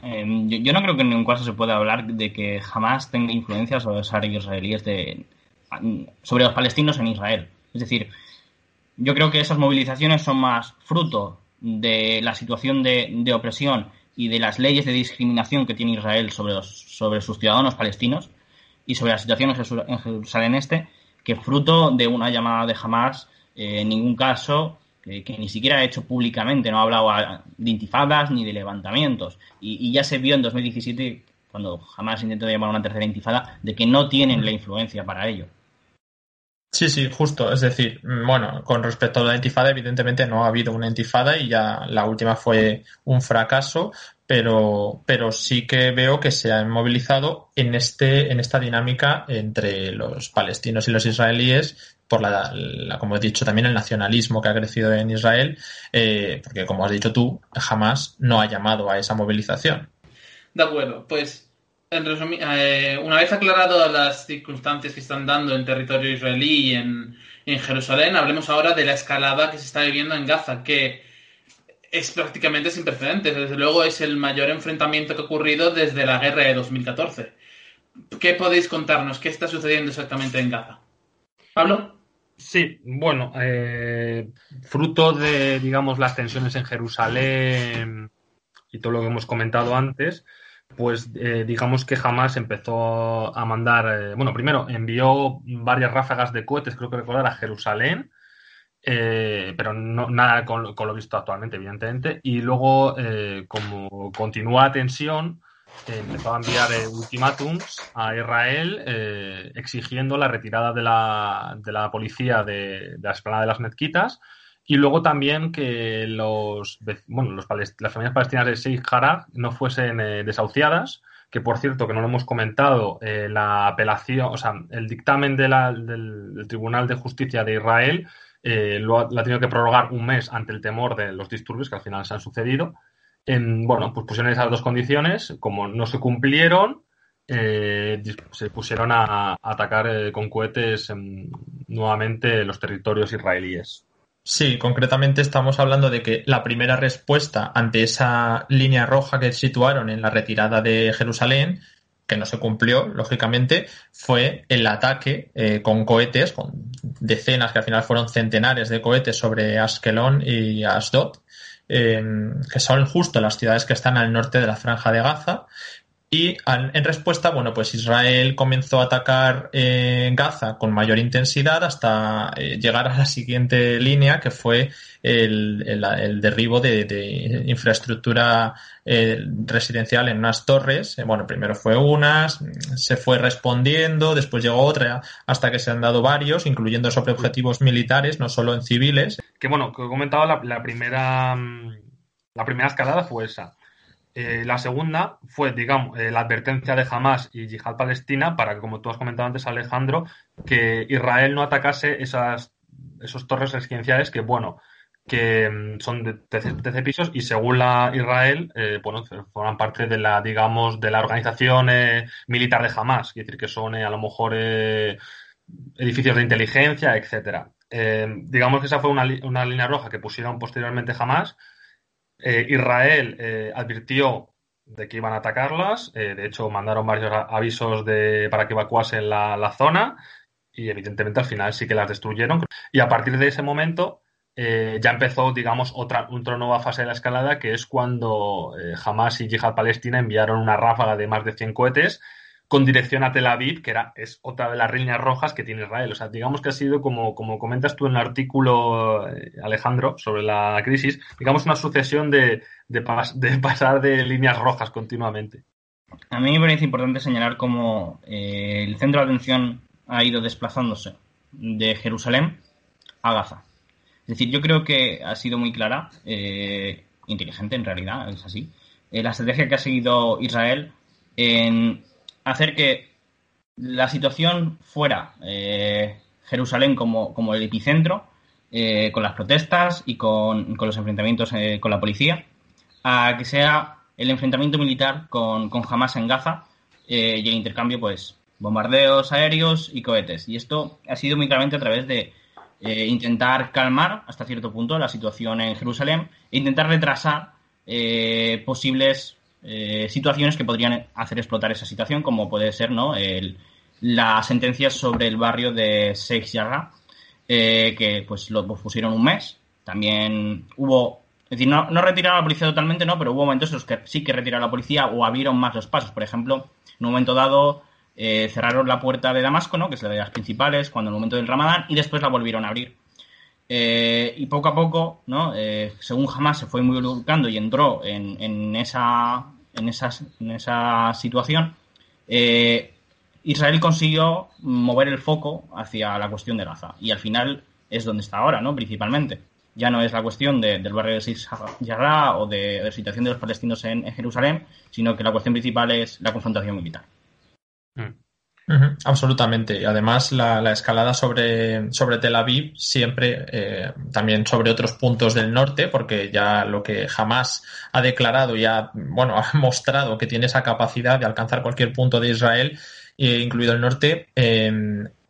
Em, yo, no creo que en ningún caso se pueda hablar de que jamás tenga influencia sobre los israelíes de, sobre los palestinos en Israel. Es decir, yo creo que esas movilizaciones son más fruto de la situación de, opresión y de las leyes de discriminación que tiene Israel sobre sus ciudadanos palestinos y sobre la situación en Jerusalén Este que fruto de una llamada de Hamas, eh, en ningún caso que, ni siquiera ha hecho públicamente, no ha hablado de intifadas ni de levantamientos. Y, ya se vio en 2017, cuando jamás intentó llamar una tercera intifada, de que no tienen la influencia para ello. Sí, sí, justo. Es decir, mm, bueno, con respecto a la intifada, evidentemente no ha habido una intifada y ya la última fue un fracaso, pero, pero sí que veo que se han movilizado en, este, en esta dinámica entre los palestinos y los israelíes por la, como he dicho también, el nacionalismo que ha crecido en Israel, eh, porque como has dicho tú, jamás no ha llamado a esa movilización. De pues en eh, una vez aclarado las circunstancias que están dando en territorio israelí y en, en Jerusalén, hablemos ahora de la escalada que se está viviendo en Gaza, que es prácticamente sin precedentes. Desde luego es el mayor enfrentamiento que ha ocurrido desde la guerra de 2014. ¿Qué podéis contarnos? ¿Qué está sucediendo exactamente en Gaza? Pablo. Sí, bueno, eh, fruto de, digamos, las tensiones en Jerusalén y todo lo que hemos comentado antes, pues eh, digamos que jamás empezó a mandar, eh, bueno, primero envió varias ráfagas de cohetes, creo que recordar, a Jerusalén, pero no, nada con, lo visto actualmente, evidentemente, y luego, como continúa la tensión, empezó a enviar eh, ultimátums a Israel eh, exigiendo la retirada de la, de la policía de, la esplanada de las mezquitas y luego también que los, bueno, los las familias palestinas de Sheikh Jarrah no fuesen eh, desahuciadas, que por cierto, que no lo hemos comentado, la apelación, o sea, el dictamen del, Tribunal de Justicia de Israel lo ha, lo ha tenido que prorrogar un mes ante el temor de los disturbios que al final se han sucedido bueno, pues pusieron esas dos condiciones, como no se cumplieron, eh, se pusieron a, atacar eh, con cohetes em, nuevamente los territorios israelíes. Sí, concretamente estamos hablando de que la primera respuesta ante esa línea roja que situaron en la retirada de Jerusalén, que no se cumplió, lógicamente, fue el ataque eh, con cohetes, con decenas, que al final fueron centenares de cohetes sobre Askelon y Asdod, que son justo las ciudades que están al norte de la franja de Gaza. Y en respuesta, bueno, pues Israel comenzó a atacar eh, Gaza con mayor intensidad hasta eh, llegar a la siguiente línea, que fue el, derribo de, infraestructura eh, residencial en unas torres. Bueno, primero fue unas, se fue respondiendo, después llegó otra, hasta que se han dado varios, incluyendo sobre objetivos militares, no solo en civiles. Que bueno, que he comentado, la, primera, mm, la primera escalada fue esa. Eh, la segunda fue, digamos, la advertencia de Hamas y Yihad Palestina para que, como tú has comentado antes, Alejandro, que Israel no atacase esas, esos torres residenciales que, bueno, que mm, son de 13, pisos y según la Israel, eh, bueno, forman parte de la, digamos, de la organización eh, militar de Hamas, es decir, que son eh, a lo mejor edificios de inteligencia, etcétera. digamos que esa fue una, una, línea roja que pusieron posteriormente Hamas Israel advirtió de que iban a atacarlas. de hecho, mandaron varios avisos de, para que evacuasen la, zona y evidentemente al final sí que las destruyeron. Y a partir de ese momento eh, ya empezó, digamos, otra, otra, nueva fase de la escalada, que es cuando eh, Hamas y Yihad Palestina enviaron una ráfaga de más de 100 cohetes con dirección a Tel Aviv, que era, es otra de las líneas rojas que tiene Israel. O sea, digamos que ha sido, como, como comentas tú en el artículo, eh, Alejandro, sobre la crisis, digamos una sucesión de, de, *laughs* pasar de líneas rojas continuamente. A mí me parece importante señalar cómo el centro de atención ha ido desplazándose de Jerusalén a Gaza. Es decir, yo creo que ha sido muy clara, eh, inteligente en realidad, es así, eh, la estrategia que ha seguido Israel en hacer que la situación fuera eh, Jerusalén como, como, el epicentro, con las protestas y con, con los enfrentamientos con la policía, a que sea el enfrentamiento militar con, con Hamas en Gaza y el intercambio, pues, bombardeos aéreos y cohetes. Y esto ha sido muy claramente a través de eh, intentar calmar hasta cierto punto la situación en Jerusalén e intentar retrasar eh, posibles eh, situaciones que podrían hacer explotar esa situación, como puede ser ¿no? La sentencia sobre el barrio de Sheikh Jarrah, que pues lo pusieron un mes. También hubo, es decir, no, no retiraron a la policía totalmente, no, pero hubo momentos en los que sí que retiraron a la policía o abrieron más los pasos. Por ejemplo, en un momento dado eh, cerraron la puerta de Damasco, ¿no? que es la de las principales, cuando en el momento del Ramadán, y después la volvieron a abrir. Eh, y poco a poco. Eh, según jamás se fue involucrando y entró en, esa, situación, Israel consiguió mover el foco hacia la cuestión de Gaza. Y al final es donde está ahora, ¿no? Principalmente. Ya no es la cuestión del barrio de Cisjordania o de, la situación de los palestinos en Jerusalén, sino que la cuestión principal es la confrontación militar. Absolutamente. Y además la, escalada sobre, sobre, Tel Aviv siempre eh, también sobre otros puntos del norte, porque ya lo que jamás ha declarado y ha, bueno, *laughs* ha mostrado que tiene esa capacidad de alcanzar cualquier punto de Israel, incluido el norte, eh,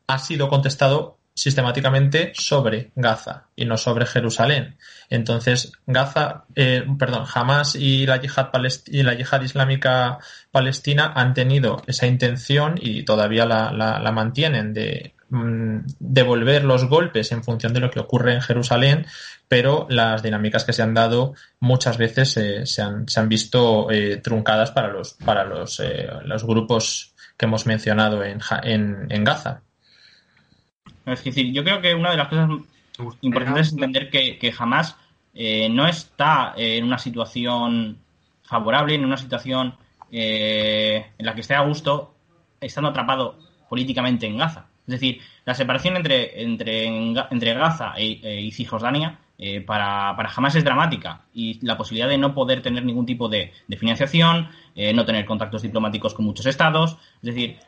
ha sido contestado sistemáticamente sobre Gaza y no sobre Jerusalén. Entonces, Gaza, eh, perdón, Hamas y la yihad, la islámica palestina han tenido esa intención y todavía la, mantienen de mm, devolver los golpes en función de lo que ocurre en Jerusalén, pero las dinámicas que se han dado muchas veces eh, se, han, visto eh, truncadas para los, para los, los grupos que hemos mencionado en, en, en Gaza. Es decir, yo creo que una de las cosas importantes es entender que, jamás eh, no está en una situación favorable, en una situación eh, en la que esté a gusto estando atrapado políticamente en Gaza. Es decir, la separación entre, entre, entre Gaza e, e, y Cisjordania eh, para, para Hamas es dramática. Y la posibilidad de no poder tener ningún tipo de, financiación, no tener contactos diplomáticos con muchos estados, es decir,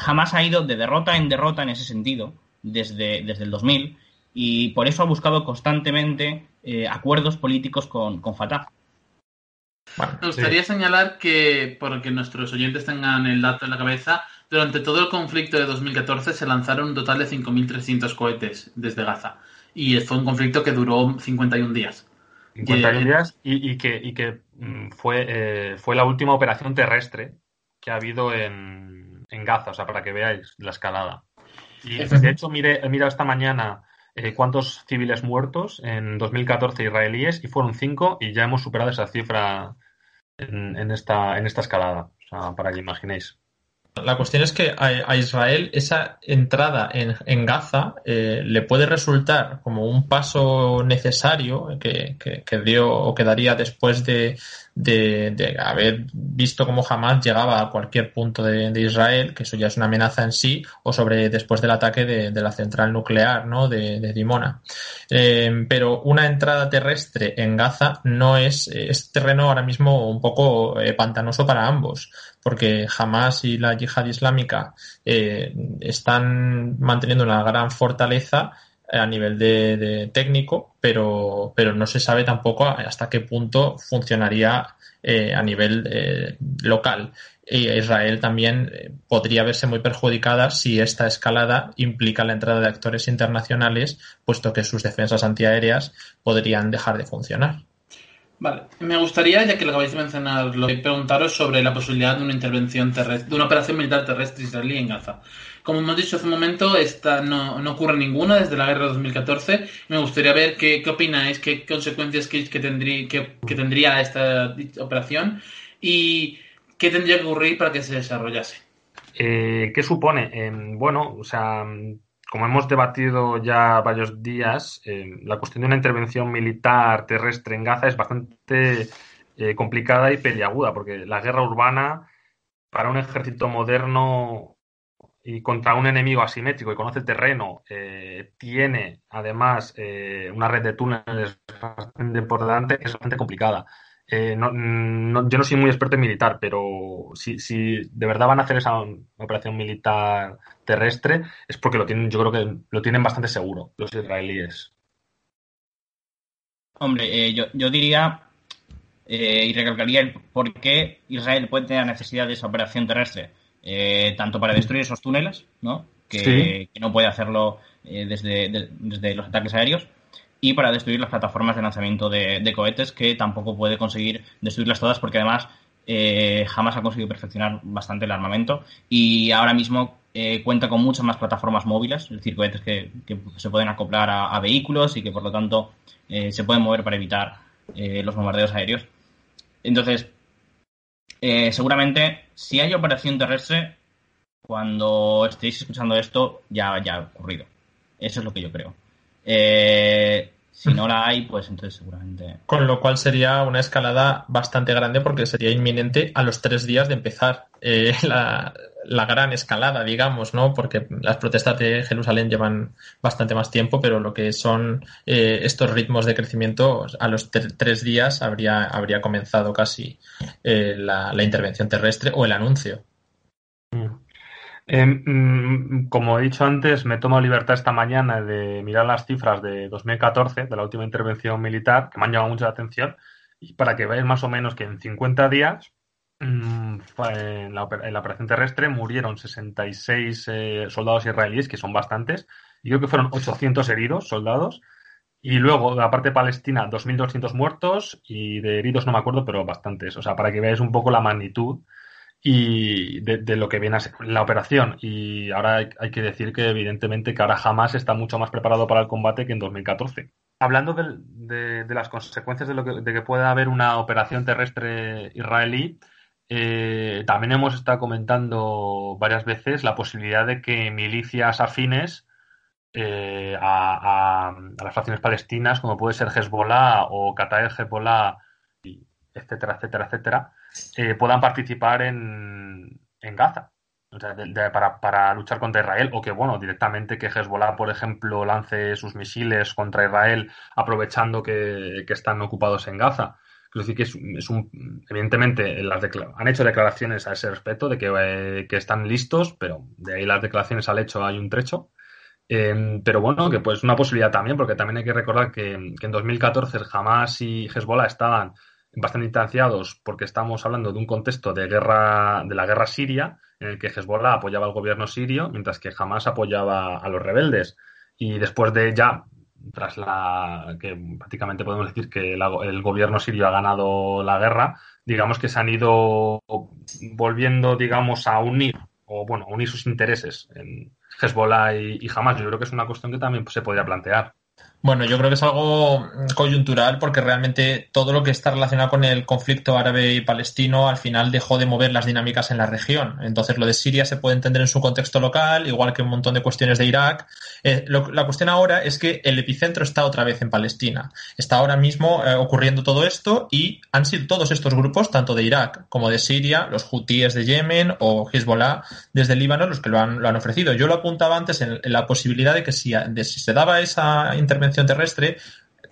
jamás ha ido de derrota en derrota en ese sentido desde, desde el 2000 y por eso ha buscado constantemente eh, acuerdos políticos con, con Fatah. Me gustaría señalar que, porque nuestros oyentes tengan el dato en la cabeza, durante todo el conflicto de 2014 se lanzaron un total de 5.300 cohetes desde Gaza. Y fue un conflicto que duró 51 días. 51 días y, que, y que mm, fue, eh, fue la última operación terrestre que ha habido en, en Gaza, o sea, para que veáis la escalada. Y de hecho, mire, he mirado esta mañana eh, cuántos civiles muertos en 2014 israelíes y fueron cinco y ya hemos superado esa cifra en, esta, en esta escalada, o sea, para que imaginéis. La cuestión es que a, Israel esa entrada en, Gaza eh, le puede resultar como un paso necesario que, dio o que daría después de, haber visto cómo jamás llegaba a cualquier punto de, Israel, que eso ya es una amenaza en sí, o sobre después del ataque de, la central nuclear ¿no? de, Dimona. Eh, pero una entrada terrestre en Gaza no es, es terreno ahora mismo un poco eh, pantanoso para ambos porque Hamas y la yihad islámica eh, están manteniendo una gran fortaleza a nivel de, técnico, pero, pero no se sabe tampoco hasta qué punto funcionaría eh, a nivel eh, local. Israel también eh, podría verse muy perjudicada si esta escalada implica la entrada de actores internacionales, puesto que sus defensas antiaéreas podrían dejar de funcionar. Vale, me gustaría, ya que lo acabáis de mencionar, preguntaros sobre la posibilidad de una intervención terrestre, de una operación militar terrestre israelí en Gaza. Como hemos dicho hace un momento, esta no, no ocurre ninguna desde la guerra de 2014. Me gustaría ver qué, qué opináis, qué consecuencias que, que, tendría, que, que tendría esta operación y qué tendría que ocurrir para que se desarrollase. Eh, ¿Qué supone? Eh, bueno, o sea, como hemos debatido ya varios días, eh, la cuestión de una intervención militar terrestre en Gaza es bastante eh, complicada y peliaguda, porque la guerra urbana para un ejército moderno y contra un enemigo asimétrico y conoce el terreno, eh, tiene además una red de túneles bastante importante, es bastante complicada. Yo no soy muy experto en militar, pero si, si, de verdad van a hacer esa operación militar terrestre, es porque lo tienen, yo creo que lo tienen bastante seguro los israelíes. Hombre, eh, yo, yo, diría eh, y recalcaría el por qué Israel puede tener necesidad de esa operación terrestre, tanto para destruir esos túneles, ¿no? Que, sí. que no puede hacerlo desde, de, desde los ataques aéreos y para destruir las plataformas de lanzamiento de, cohetes, que tampoco puede conseguir destruirlas todas, porque además eh, jamás ha conseguido perfeccionar bastante el armamento y ahora mismo eh, cuenta con muchas más plataformas móviles, es decir, cohetes que, se pueden acoplar a, vehículos y que por lo tanto eh, se pueden mover para evitar los bombardeos aéreos. Entonces, seguramente, si hay operación terrestre, cuando estéis escuchando esto, ya, ya ha ocurrido. Eso es lo que yo creo. Eh, si no la hay, pues entonces seguramente. Con lo cual sería una escalada bastante grande porque sería inminente a los tres días de empezar eh, *laughs* la, la, gran escalada, digamos, ¿no? Porque las protestas de Jerusalén llevan bastante más tiempo, pero lo que son eh, estos ritmos de crecimiento, a los tres días habría, habría comenzado casi eh, la, la intervención terrestre o el anuncio. Eh, como he dicho antes, me tomo libertad esta mañana de mirar las cifras de 2014, de la última intervención militar, que me han llamado mucho la atención, y para que veáis más o menos que en 50 días, mmm, en, la, operación terrestre murieron 66 eh, soldados israelíes, que son bastantes, y creo que fueron 800 heridos soldados, y luego, la parte palestina, 2.200 muertos, y de heridos no me acuerdo, pero bastantes. O sea, para que veáis un poco la magnitud y de, lo que viene a ser la operación. Y ahora hay, que decir que evidentemente que ahora jamás está mucho más preparado para el combate que en 2014. Hablando de, de, de las consecuencias de, lo que pueda haber una operación terrestre israelí, eh, también hemos estado comentando varias veces la posibilidad de que milicias afines eh, a, a, a, las facciones palestinas, como puede ser Hezbollah o Qatar Hezbollah, etcétera, etcétera, etcétera, eh, puedan participar en, en Gaza. Para, para, luchar contra Israel, o que, bueno, directamente que Hezbollah, por ejemplo, lance sus misiles contra Israel aprovechando que, que están ocupados en Gaza. Quiero decir que es, es un. Evidentemente, las han hecho declaraciones a ese respecto de que, eh, que, están listos, pero de ahí las declaraciones al hecho hay un trecho. Eh, pero bueno, que pues una posibilidad también, porque también hay que recordar que, que en 2014 Hamas y Hezbollah estaban bastante distanciados porque estamos hablando de un contexto de guerra de la guerra siria en el que Hezbollah apoyaba al gobierno sirio mientras que Hamas apoyaba a los rebeldes. Y después de ya tras la que prácticamente podemos decir que la, el gobierno sirio ha ganado la guerra digamos que se han ido volviendo digamos a unir o bueno a unir sus intereses en Hezbollah y, y Hamas. Yo creo que es una cuestión que también se podría plantear bueno, yo creo que es algo coyuntural porque realmente todo lo que está relacionado con el conflicto árabe y palestino al final dejó de mover las dinámicas en la región. Entonces lo de Siria se puede entender en su contexto local, igual que un montón de cuestiones de Irak. Eh, la cuestión ahora es que el epicentro está otra vez en Palestina. Está ahora mismo eh, ocurriendo todo esto y han sido todos estos grupos, tanto de Irak como de Siria, los hutíes de Yemen o Hezbollah desde Líbano, los que lo han, lo han ofrecido. Yo lo apuntaba antes en, la posibilidad de que si se daba esa intervención terrestre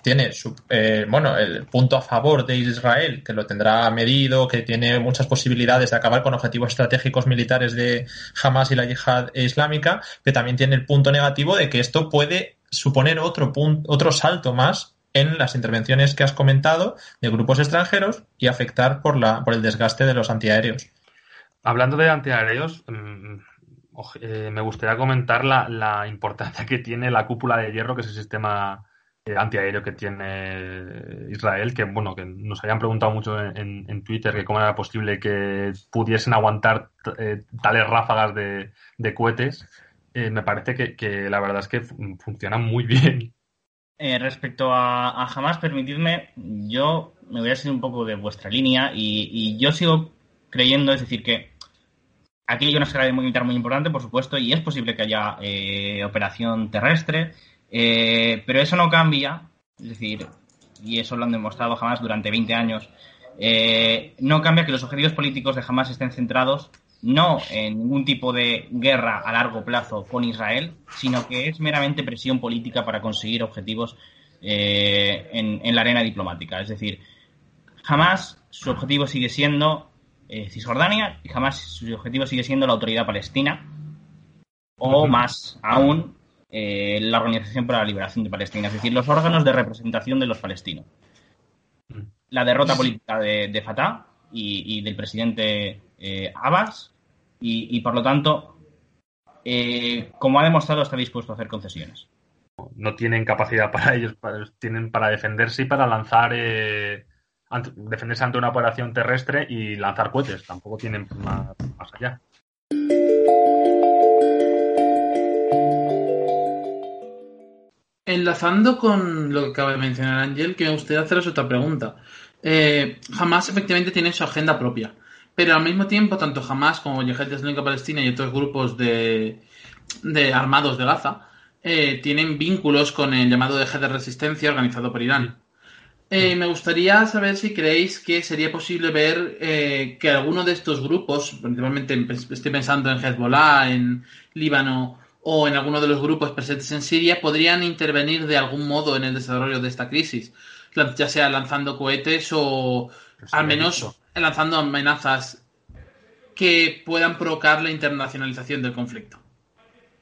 tiene su, eh, bueno, el punto a favor de Israel, que lo tendrá medido, que tiene muchas posibilidades de acabar con objetivos estratégicos militares de Hamas y la yihad islámica, pero también tiene el punto negativo de que esto puede suponer otro, punto, otro salto más en las intervenciones que has comentado de grupos extranjeros y afectar por, la, por el desgaste de los antiaéreos. Hablando de antiaéreos, mm, eh, me gustaría comentar la, importancia que tiene la cúpula de hierro, que es el sistema eh, antiaéreo que tiene Israel, que bueno, que nos habían preguntado mucho en, Twitter que cómo era posible que pudiesen aguantar eh, tales ráfagas de, cohetes. me parece que, la verdad es que funciona muy bien. respecto a, a permitidme, yo me voy a seguir un poco de vuestra línea y yo sigo creyendo, es decir, que Aquí hay una escala militar muy importante, por supuesto, y es posible que haya eh, operación terrestre, eh, pero eso no cambia, es decir, y eso lo han demostrado jamás durante 20 años, eh, no cambia que los objetivos políticos de Hamas estén centrados no en ningún tipo de guerra a largo plazo con Israel, sino que es meramente presión política para conseguir objetivos en la arena diplomática. Es decir, jamás su objetivo sigue siendo eh, Cisjordania y jamás su objetivo sigue siendo la autoridad palestina o más aún eh, la Organización para la Liberación de Palestina, es decir, los órganos de representación de los palestinos. La derrota política de, Fatah y, del presidente eh, Abbas y, por lo tanto, como ha demostrado, está dispuesto a hacer concesiones. No tienen capacidad para ellos, tienen para defenderse y para lanzar defenderse ante una operación terrestre y lanzar cohetes. Tampoco tienen más, allá. Enlazando con lo que acaba de mencionar Ángel, que me gustaría haceros otra pregunta. Eh, Hamas efectivamente tiene su agenda propia, pero al mismo tiempo, tanto Hamas como Yihad Islámica Palestina y otros grupos de, armados de Gaza eh, tienen vínculos con el llamado eje de resistencia organizado por Irán. Eh, me gustaría saber si creéis que sería posible ver eh, que alguno de estos grupos, principalmente estoy pensando en Hezbollah, en Líbano o en alguno de los grupos presentes en Siria, podrían intervenir de algún modo en el desarrollo de esta crisis, ya sea lanzando cohetes o al menos lanzando amenazas que puedan provocar la internacionalización del conflicto.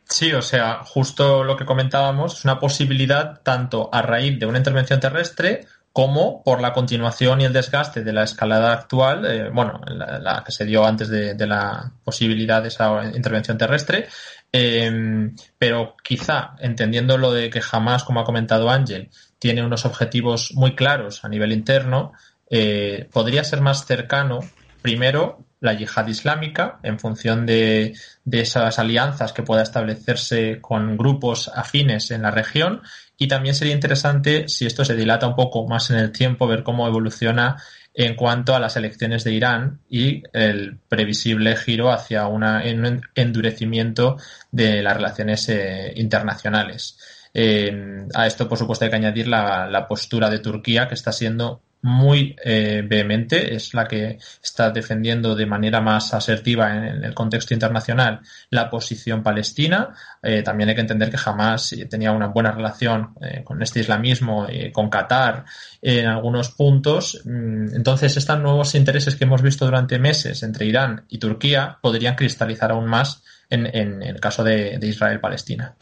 Sí, o sea, justo lo que comentábamos es una posibilidad tanto a raíz de una intervención terrestre como por la continuación y el desgaste de la escalada actual, eh, bueno, la, que se dio antes de, la posibilidad de esa intervención terrestre, em, pero quizá entendiendo lo de que jamás, como ha comentado Ángel, tiene unos objetivos muy claros a nivel interno, eh, podría ser más cercano, primero, la yihad islámica en función de, de, esas alianzas que pueda establecerse con grupos afines en la región y también sería interesante, si esto se dilata un poco más en el tiempo, ver cómo evoluciona en cuanto a las elecciones de Irán y el previsible giro hacia una, un endurecimiento de las relaciones eh, internacionales. Eh, a esto, por supuesto, hay que añadir la, la, postura de Turquía, que está siendo muy eh, vehemente, es la que está defendiendo de manera más asertiva en, el contexto internacional la posición palestina. Eh, también hay que entender que jamás tenía una buena relación eh, con este islamismo, con Qatar en algunos puntos. Mm, entonces, estos nuevos intereses que hemos visto durante meses entre Irán y Turquía podrían cristalizar aún más en, el caso de Israel-Palestina.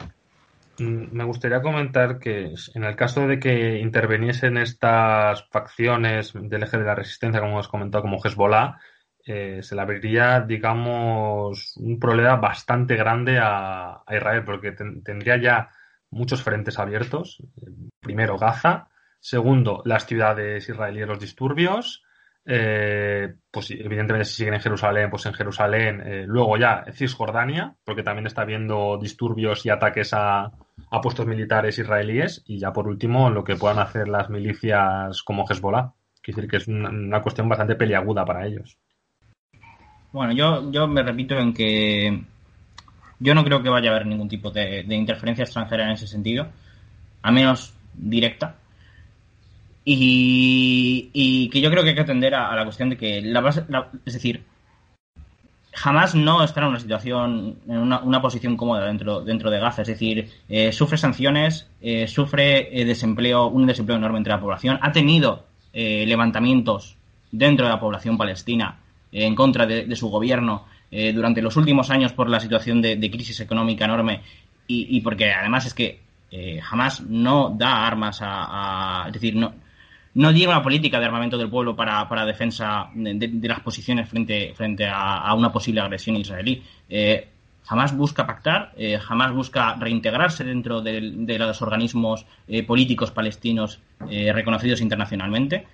Mm, me gustaría comentar que en el caso de que interviniesen estas facciones del eje de la resistencia, como hemos comentado, como Hezbollah, eh, se le abriría, digamos, un problema bastante grande a, Israel, porque tendría ya muchos frentes abiertos. Primero, Gaza. Segundo, las ciudades israelíes, los disturbios. Eh, pues evidentemente si siguen en Jerusalén, pues en Jerusalén. Eh, luego ya Cisjordania, porque también está habiendo disturbios y ataques a, a puestos militares israelíes y ya por último lo que puedan hacer las milicias como Hezbollah. Quiere decir que es una, cuestión bastante peliaguda para ellos. Bueno, yo, yo me repito en que yo no creo que vaya a haber ningún tipo de, interferencia extranjera en ese sentido, a menos directa. Y, que yo creo que hay que atender a, la cuestión de que la base, es decir, jamás no está en una situación, en una, posición cómoda dentro, dentro de Gaza. Es decir, eh, sufre sanciones, eh, sufre eh, desempleo, un desempleo enorme entre la población, ha tenido levantamientos dentro de la población palestina en contra de, su gobierno durante los últimos años por la situación de, crisis económica enorme y, porque además es que jamás no da armas a, a, es decir, no, no lleva una política de armamento del pueblo para, defensa de, las posiciones frente, frente a, una posible agresión israelí. Eh, jamás busca pactar, eh, jamás busca reintegrarse dentro de, los organismos eh, políticos palestinos reconocidos internacionalmente.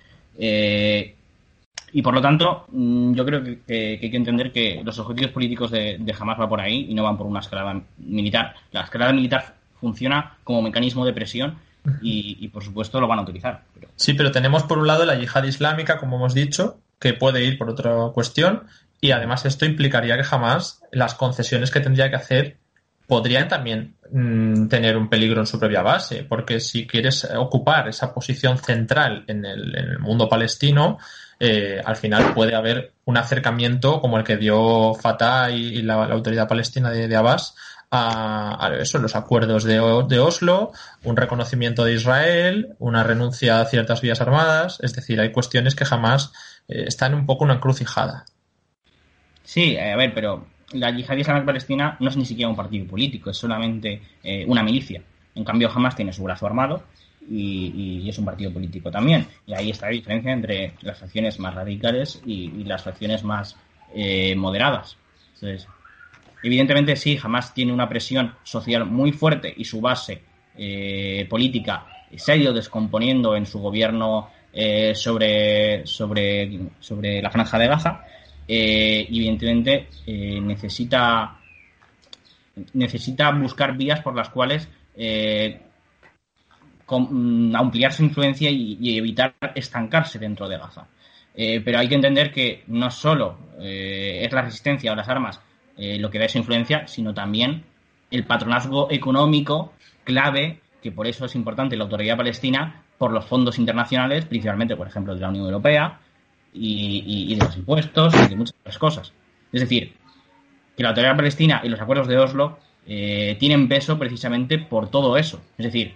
y por lo tanto, mm, yo creo que, hay que entender que los objetivos políticos de, de Hamas van por ahí y no van por una escalada militar. La escalada militar funciona como mecanismo de presión y, por supuesto lo van a utilizar. Sí, pero tenemos por un lado la yihad islámica, como hemos dicho, que puede ir por otra cuestión y además esto implicaría que jamás las concesiones que tendría que hacer podrían también mm, tener un peligro en su propia base, porque si quieres ocupar esa posición central en el, mundo palestino, eh, al final puede haber un acercamiento como el que dio Fatah y, la, autoridad palestina de, de Abbas a, eso, los acuerdos de, de, Oslo, un reconocimiento de Israel, una renuncia a ciertas vías armadas, es decir, hay cuestiones que jamás eh, están un poco una encrucijada. Sí, a ver, pero la yihad islámica palestina no es ni siquiera un partido político, es solamente eh, una milicia. En cambio, Hamas tiene su brazo armado y, es un partido político también. Y ahí está la diferencia entre las facciones más radicales y, las facciones más eh, moderadas. Entonces, Evidentemente sí, jamás tiene una presión social muy fuerte y su base eh, política se ha ido descomponiendo en su gobierno eh, sobre, sobre, sobre la franja de Gaza. Eh, evidentemente necesita, necesita buscar vías por las cuales mm, ampliar su influencia y, evitar estancarse dentro de Gaza. pero hay que entender que no solo es la resistencia o las armas eh, lo que da esa influencia, sino también el patronazgo económico clave, que por eso es importante la autoridad palestina, por los fondos internacionales, principalmente, por ejemplo, de la Unión Europea y, de los impuestos y de muchas otras cosas. Es decir, que la autoridad palestina y los acuerdos de Oslo eh, tienen peso precisamente por todo eso. Es decir,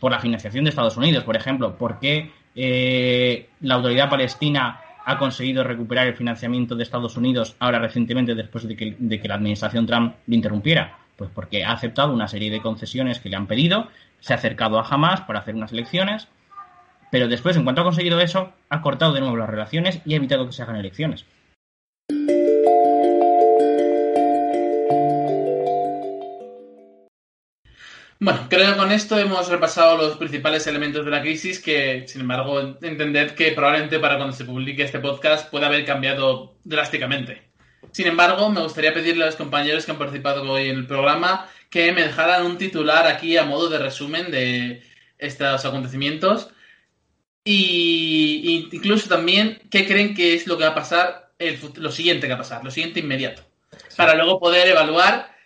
por la financiación de Estados Unidos, por ejemplo, por qué eh, la autoridad palestina ha conseguido recuperar el financiamiento de Estados Unidos ahora recientemente después de que, la administración Trump lo interrumpiera? Pues porque ha aceptado una serie de concesiones que le han pedido, se ha acercado a Hamas para hacer unas elecciones, pero después, en cuanto ha conseguido eso, ha cortado de nuevo las relaciones y ha evitado que se hagan elecciones. Bueno, creo que con esto hemos repasado los principales elementos de la crisis que, sin embargo, entended que probablemente para cuando se publique este podcast pueda haber cambiado drásticamente. Sin embargo, me gustaría pedirle a los compañeros que han participado hoy en el programa que me dejaran un titular aquí a modo de resumen de estos acontecimientos. Y, incluso también qué creen que es lo que va a pasar, lo siguiente que va a pasar, lo siguiente inmediato, para luego poder evaluar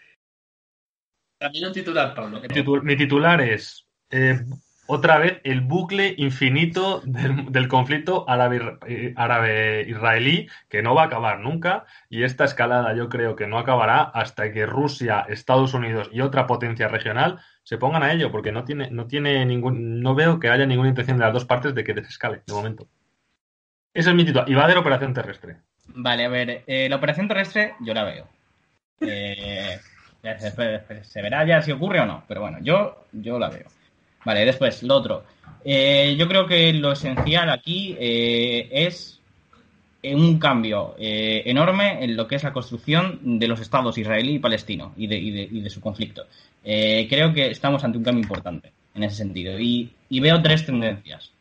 también un titular, Pablo. Mi titular es eh, otra vez el bucle infinito del, conflicto árabe-israelí que no va a acabar nunca y esta escalada yo creo que no acabará hasta que Rusia, Estados Unidos y otra potencia regional se pongan a ello porque no tiene, no tiene ningún, no veo que haya ninguna intención de las dos partes de que desescale de momento. Ese es mi titular. Y va de la operación terrestre. Vale, a ver, eh, la operación terrestre yo la veo. Eh, *laughs* se, verá ya si ocurre o no, pero bueno, yo, yo la veo. Vale, después, lo otro. Eh, yo creo que lo esencial aquí eh, es un cambio eh, enorme en lo que es la construcción de los estados israelí y palestino y de, su conflicto. creo que estamos ante un cambio importante en ese sentido y, veo tres tendencias.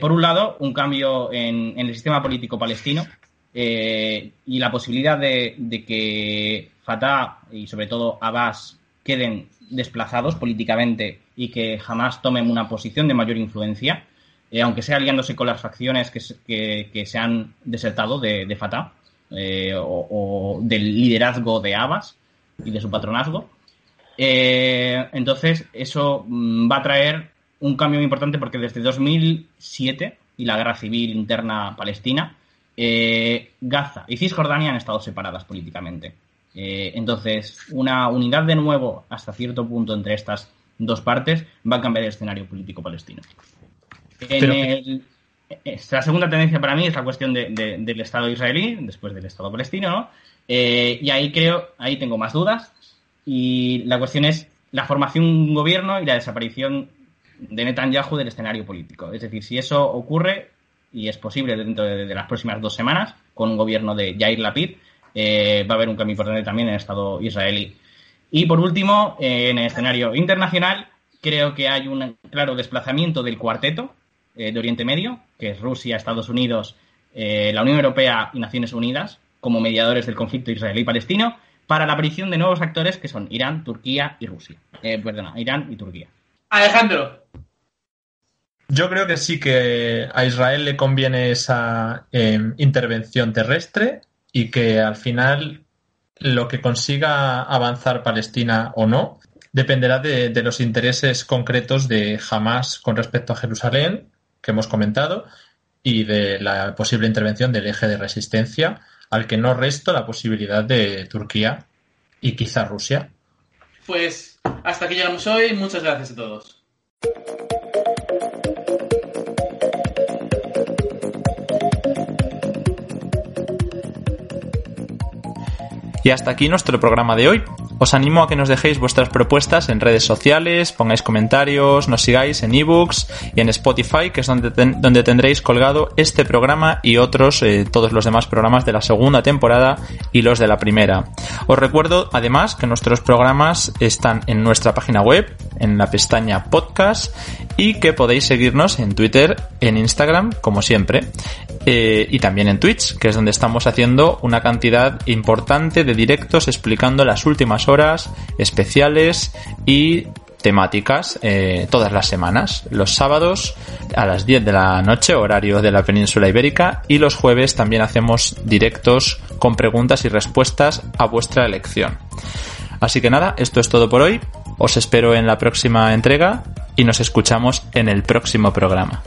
por un lado, un cambio en, el sistema político palestino y la posibilidad de, de que Fatah y sobre todo Abbas queden desplazados políticamente y que jamás tomen una posición de mayor influencia, eh, aunque sea aliándose con las facciones que, que, se han desertado de, Fatah eh, o, del liderazgo de Abbas y de su patronazgo. Eh, entonces, eso mm, va a traer un cambio muy importante porque desde 2007 y la guerra civil interna palestina, Gaza y Cisjordania han estado separadas políticamente. Eh, entonces, una unidad de nuevo hasta cierto punto entre estas dos partes va a cambiar el escenario político palestino. la segunda tendencia para mí es la cuestión del Estado israelí, después del Estado palestino, eh, y ahí creo, ahí tengo más dudas. Y la cuestión es la formación de un gobierno y la desaparición de Netanyahu del escenario político. Es decir, si eso ocurre, y es posible dentro de, las próximas dos semanas, con un gobierno de Yair Lapid, eh, va a haber un cambio importante también en el Estado israelí. Y por último, eh, en el escenario internacional, creo que hay un claro desplazamiento del cuarteto eh, de Oriente Medio, que es Rusia, Estados Unidos, la Unión Europea y Naciones Unidas, como mediadores del conflicto israelí-palestino, para la aparición de nuevos actores que son Irán, Turquía y Rusia. perdona, Irán y Turquía. Alejandro. Yo creo que sí que a Israel le conviene esa intervención terrestre y que al final lo que consiga avanzar Palestina o no dependerá de, los intereses concretos de Hamas con respecto a Jerusalén, que hemos comentado, y de la posible intervención del eje de resistencia, al que no resto la posibilidad de Turquía y quizá Rusia. Pues hasta aquí llegamos hoy. Muchas gracias a todos. Y hasta aquí nuestro programa de hoy. Os animo a que nos dejéis vuestras propuestas en redes sociales, pongáis comentarios, nos sigáis en ebooks y en Spotify, que es donde, donde tendréis colgado este programa y otros, eh, todos los demás programas de la segunda temporada y los de la primera. Os recuerdo además que nuestros programas están en nuestra página web, en la pestaña podcast y que podéis seguirnos en Twitter, en Instagram, como siempre, eh, y también en Twitch, que es donde estamos haciendo una cantidad importante de directos explicando las horas, especiales y temáticas eh, todas las semanas. Los sábados a las 10 de la noche, horario de la península ibérica, y los jueves también hacemos directos con preguntas y respuestas a vuestra elección. Así que nada, esto es todo por hoy. Os espero en la próxima entrega y nos escuchamos en el próximo programa.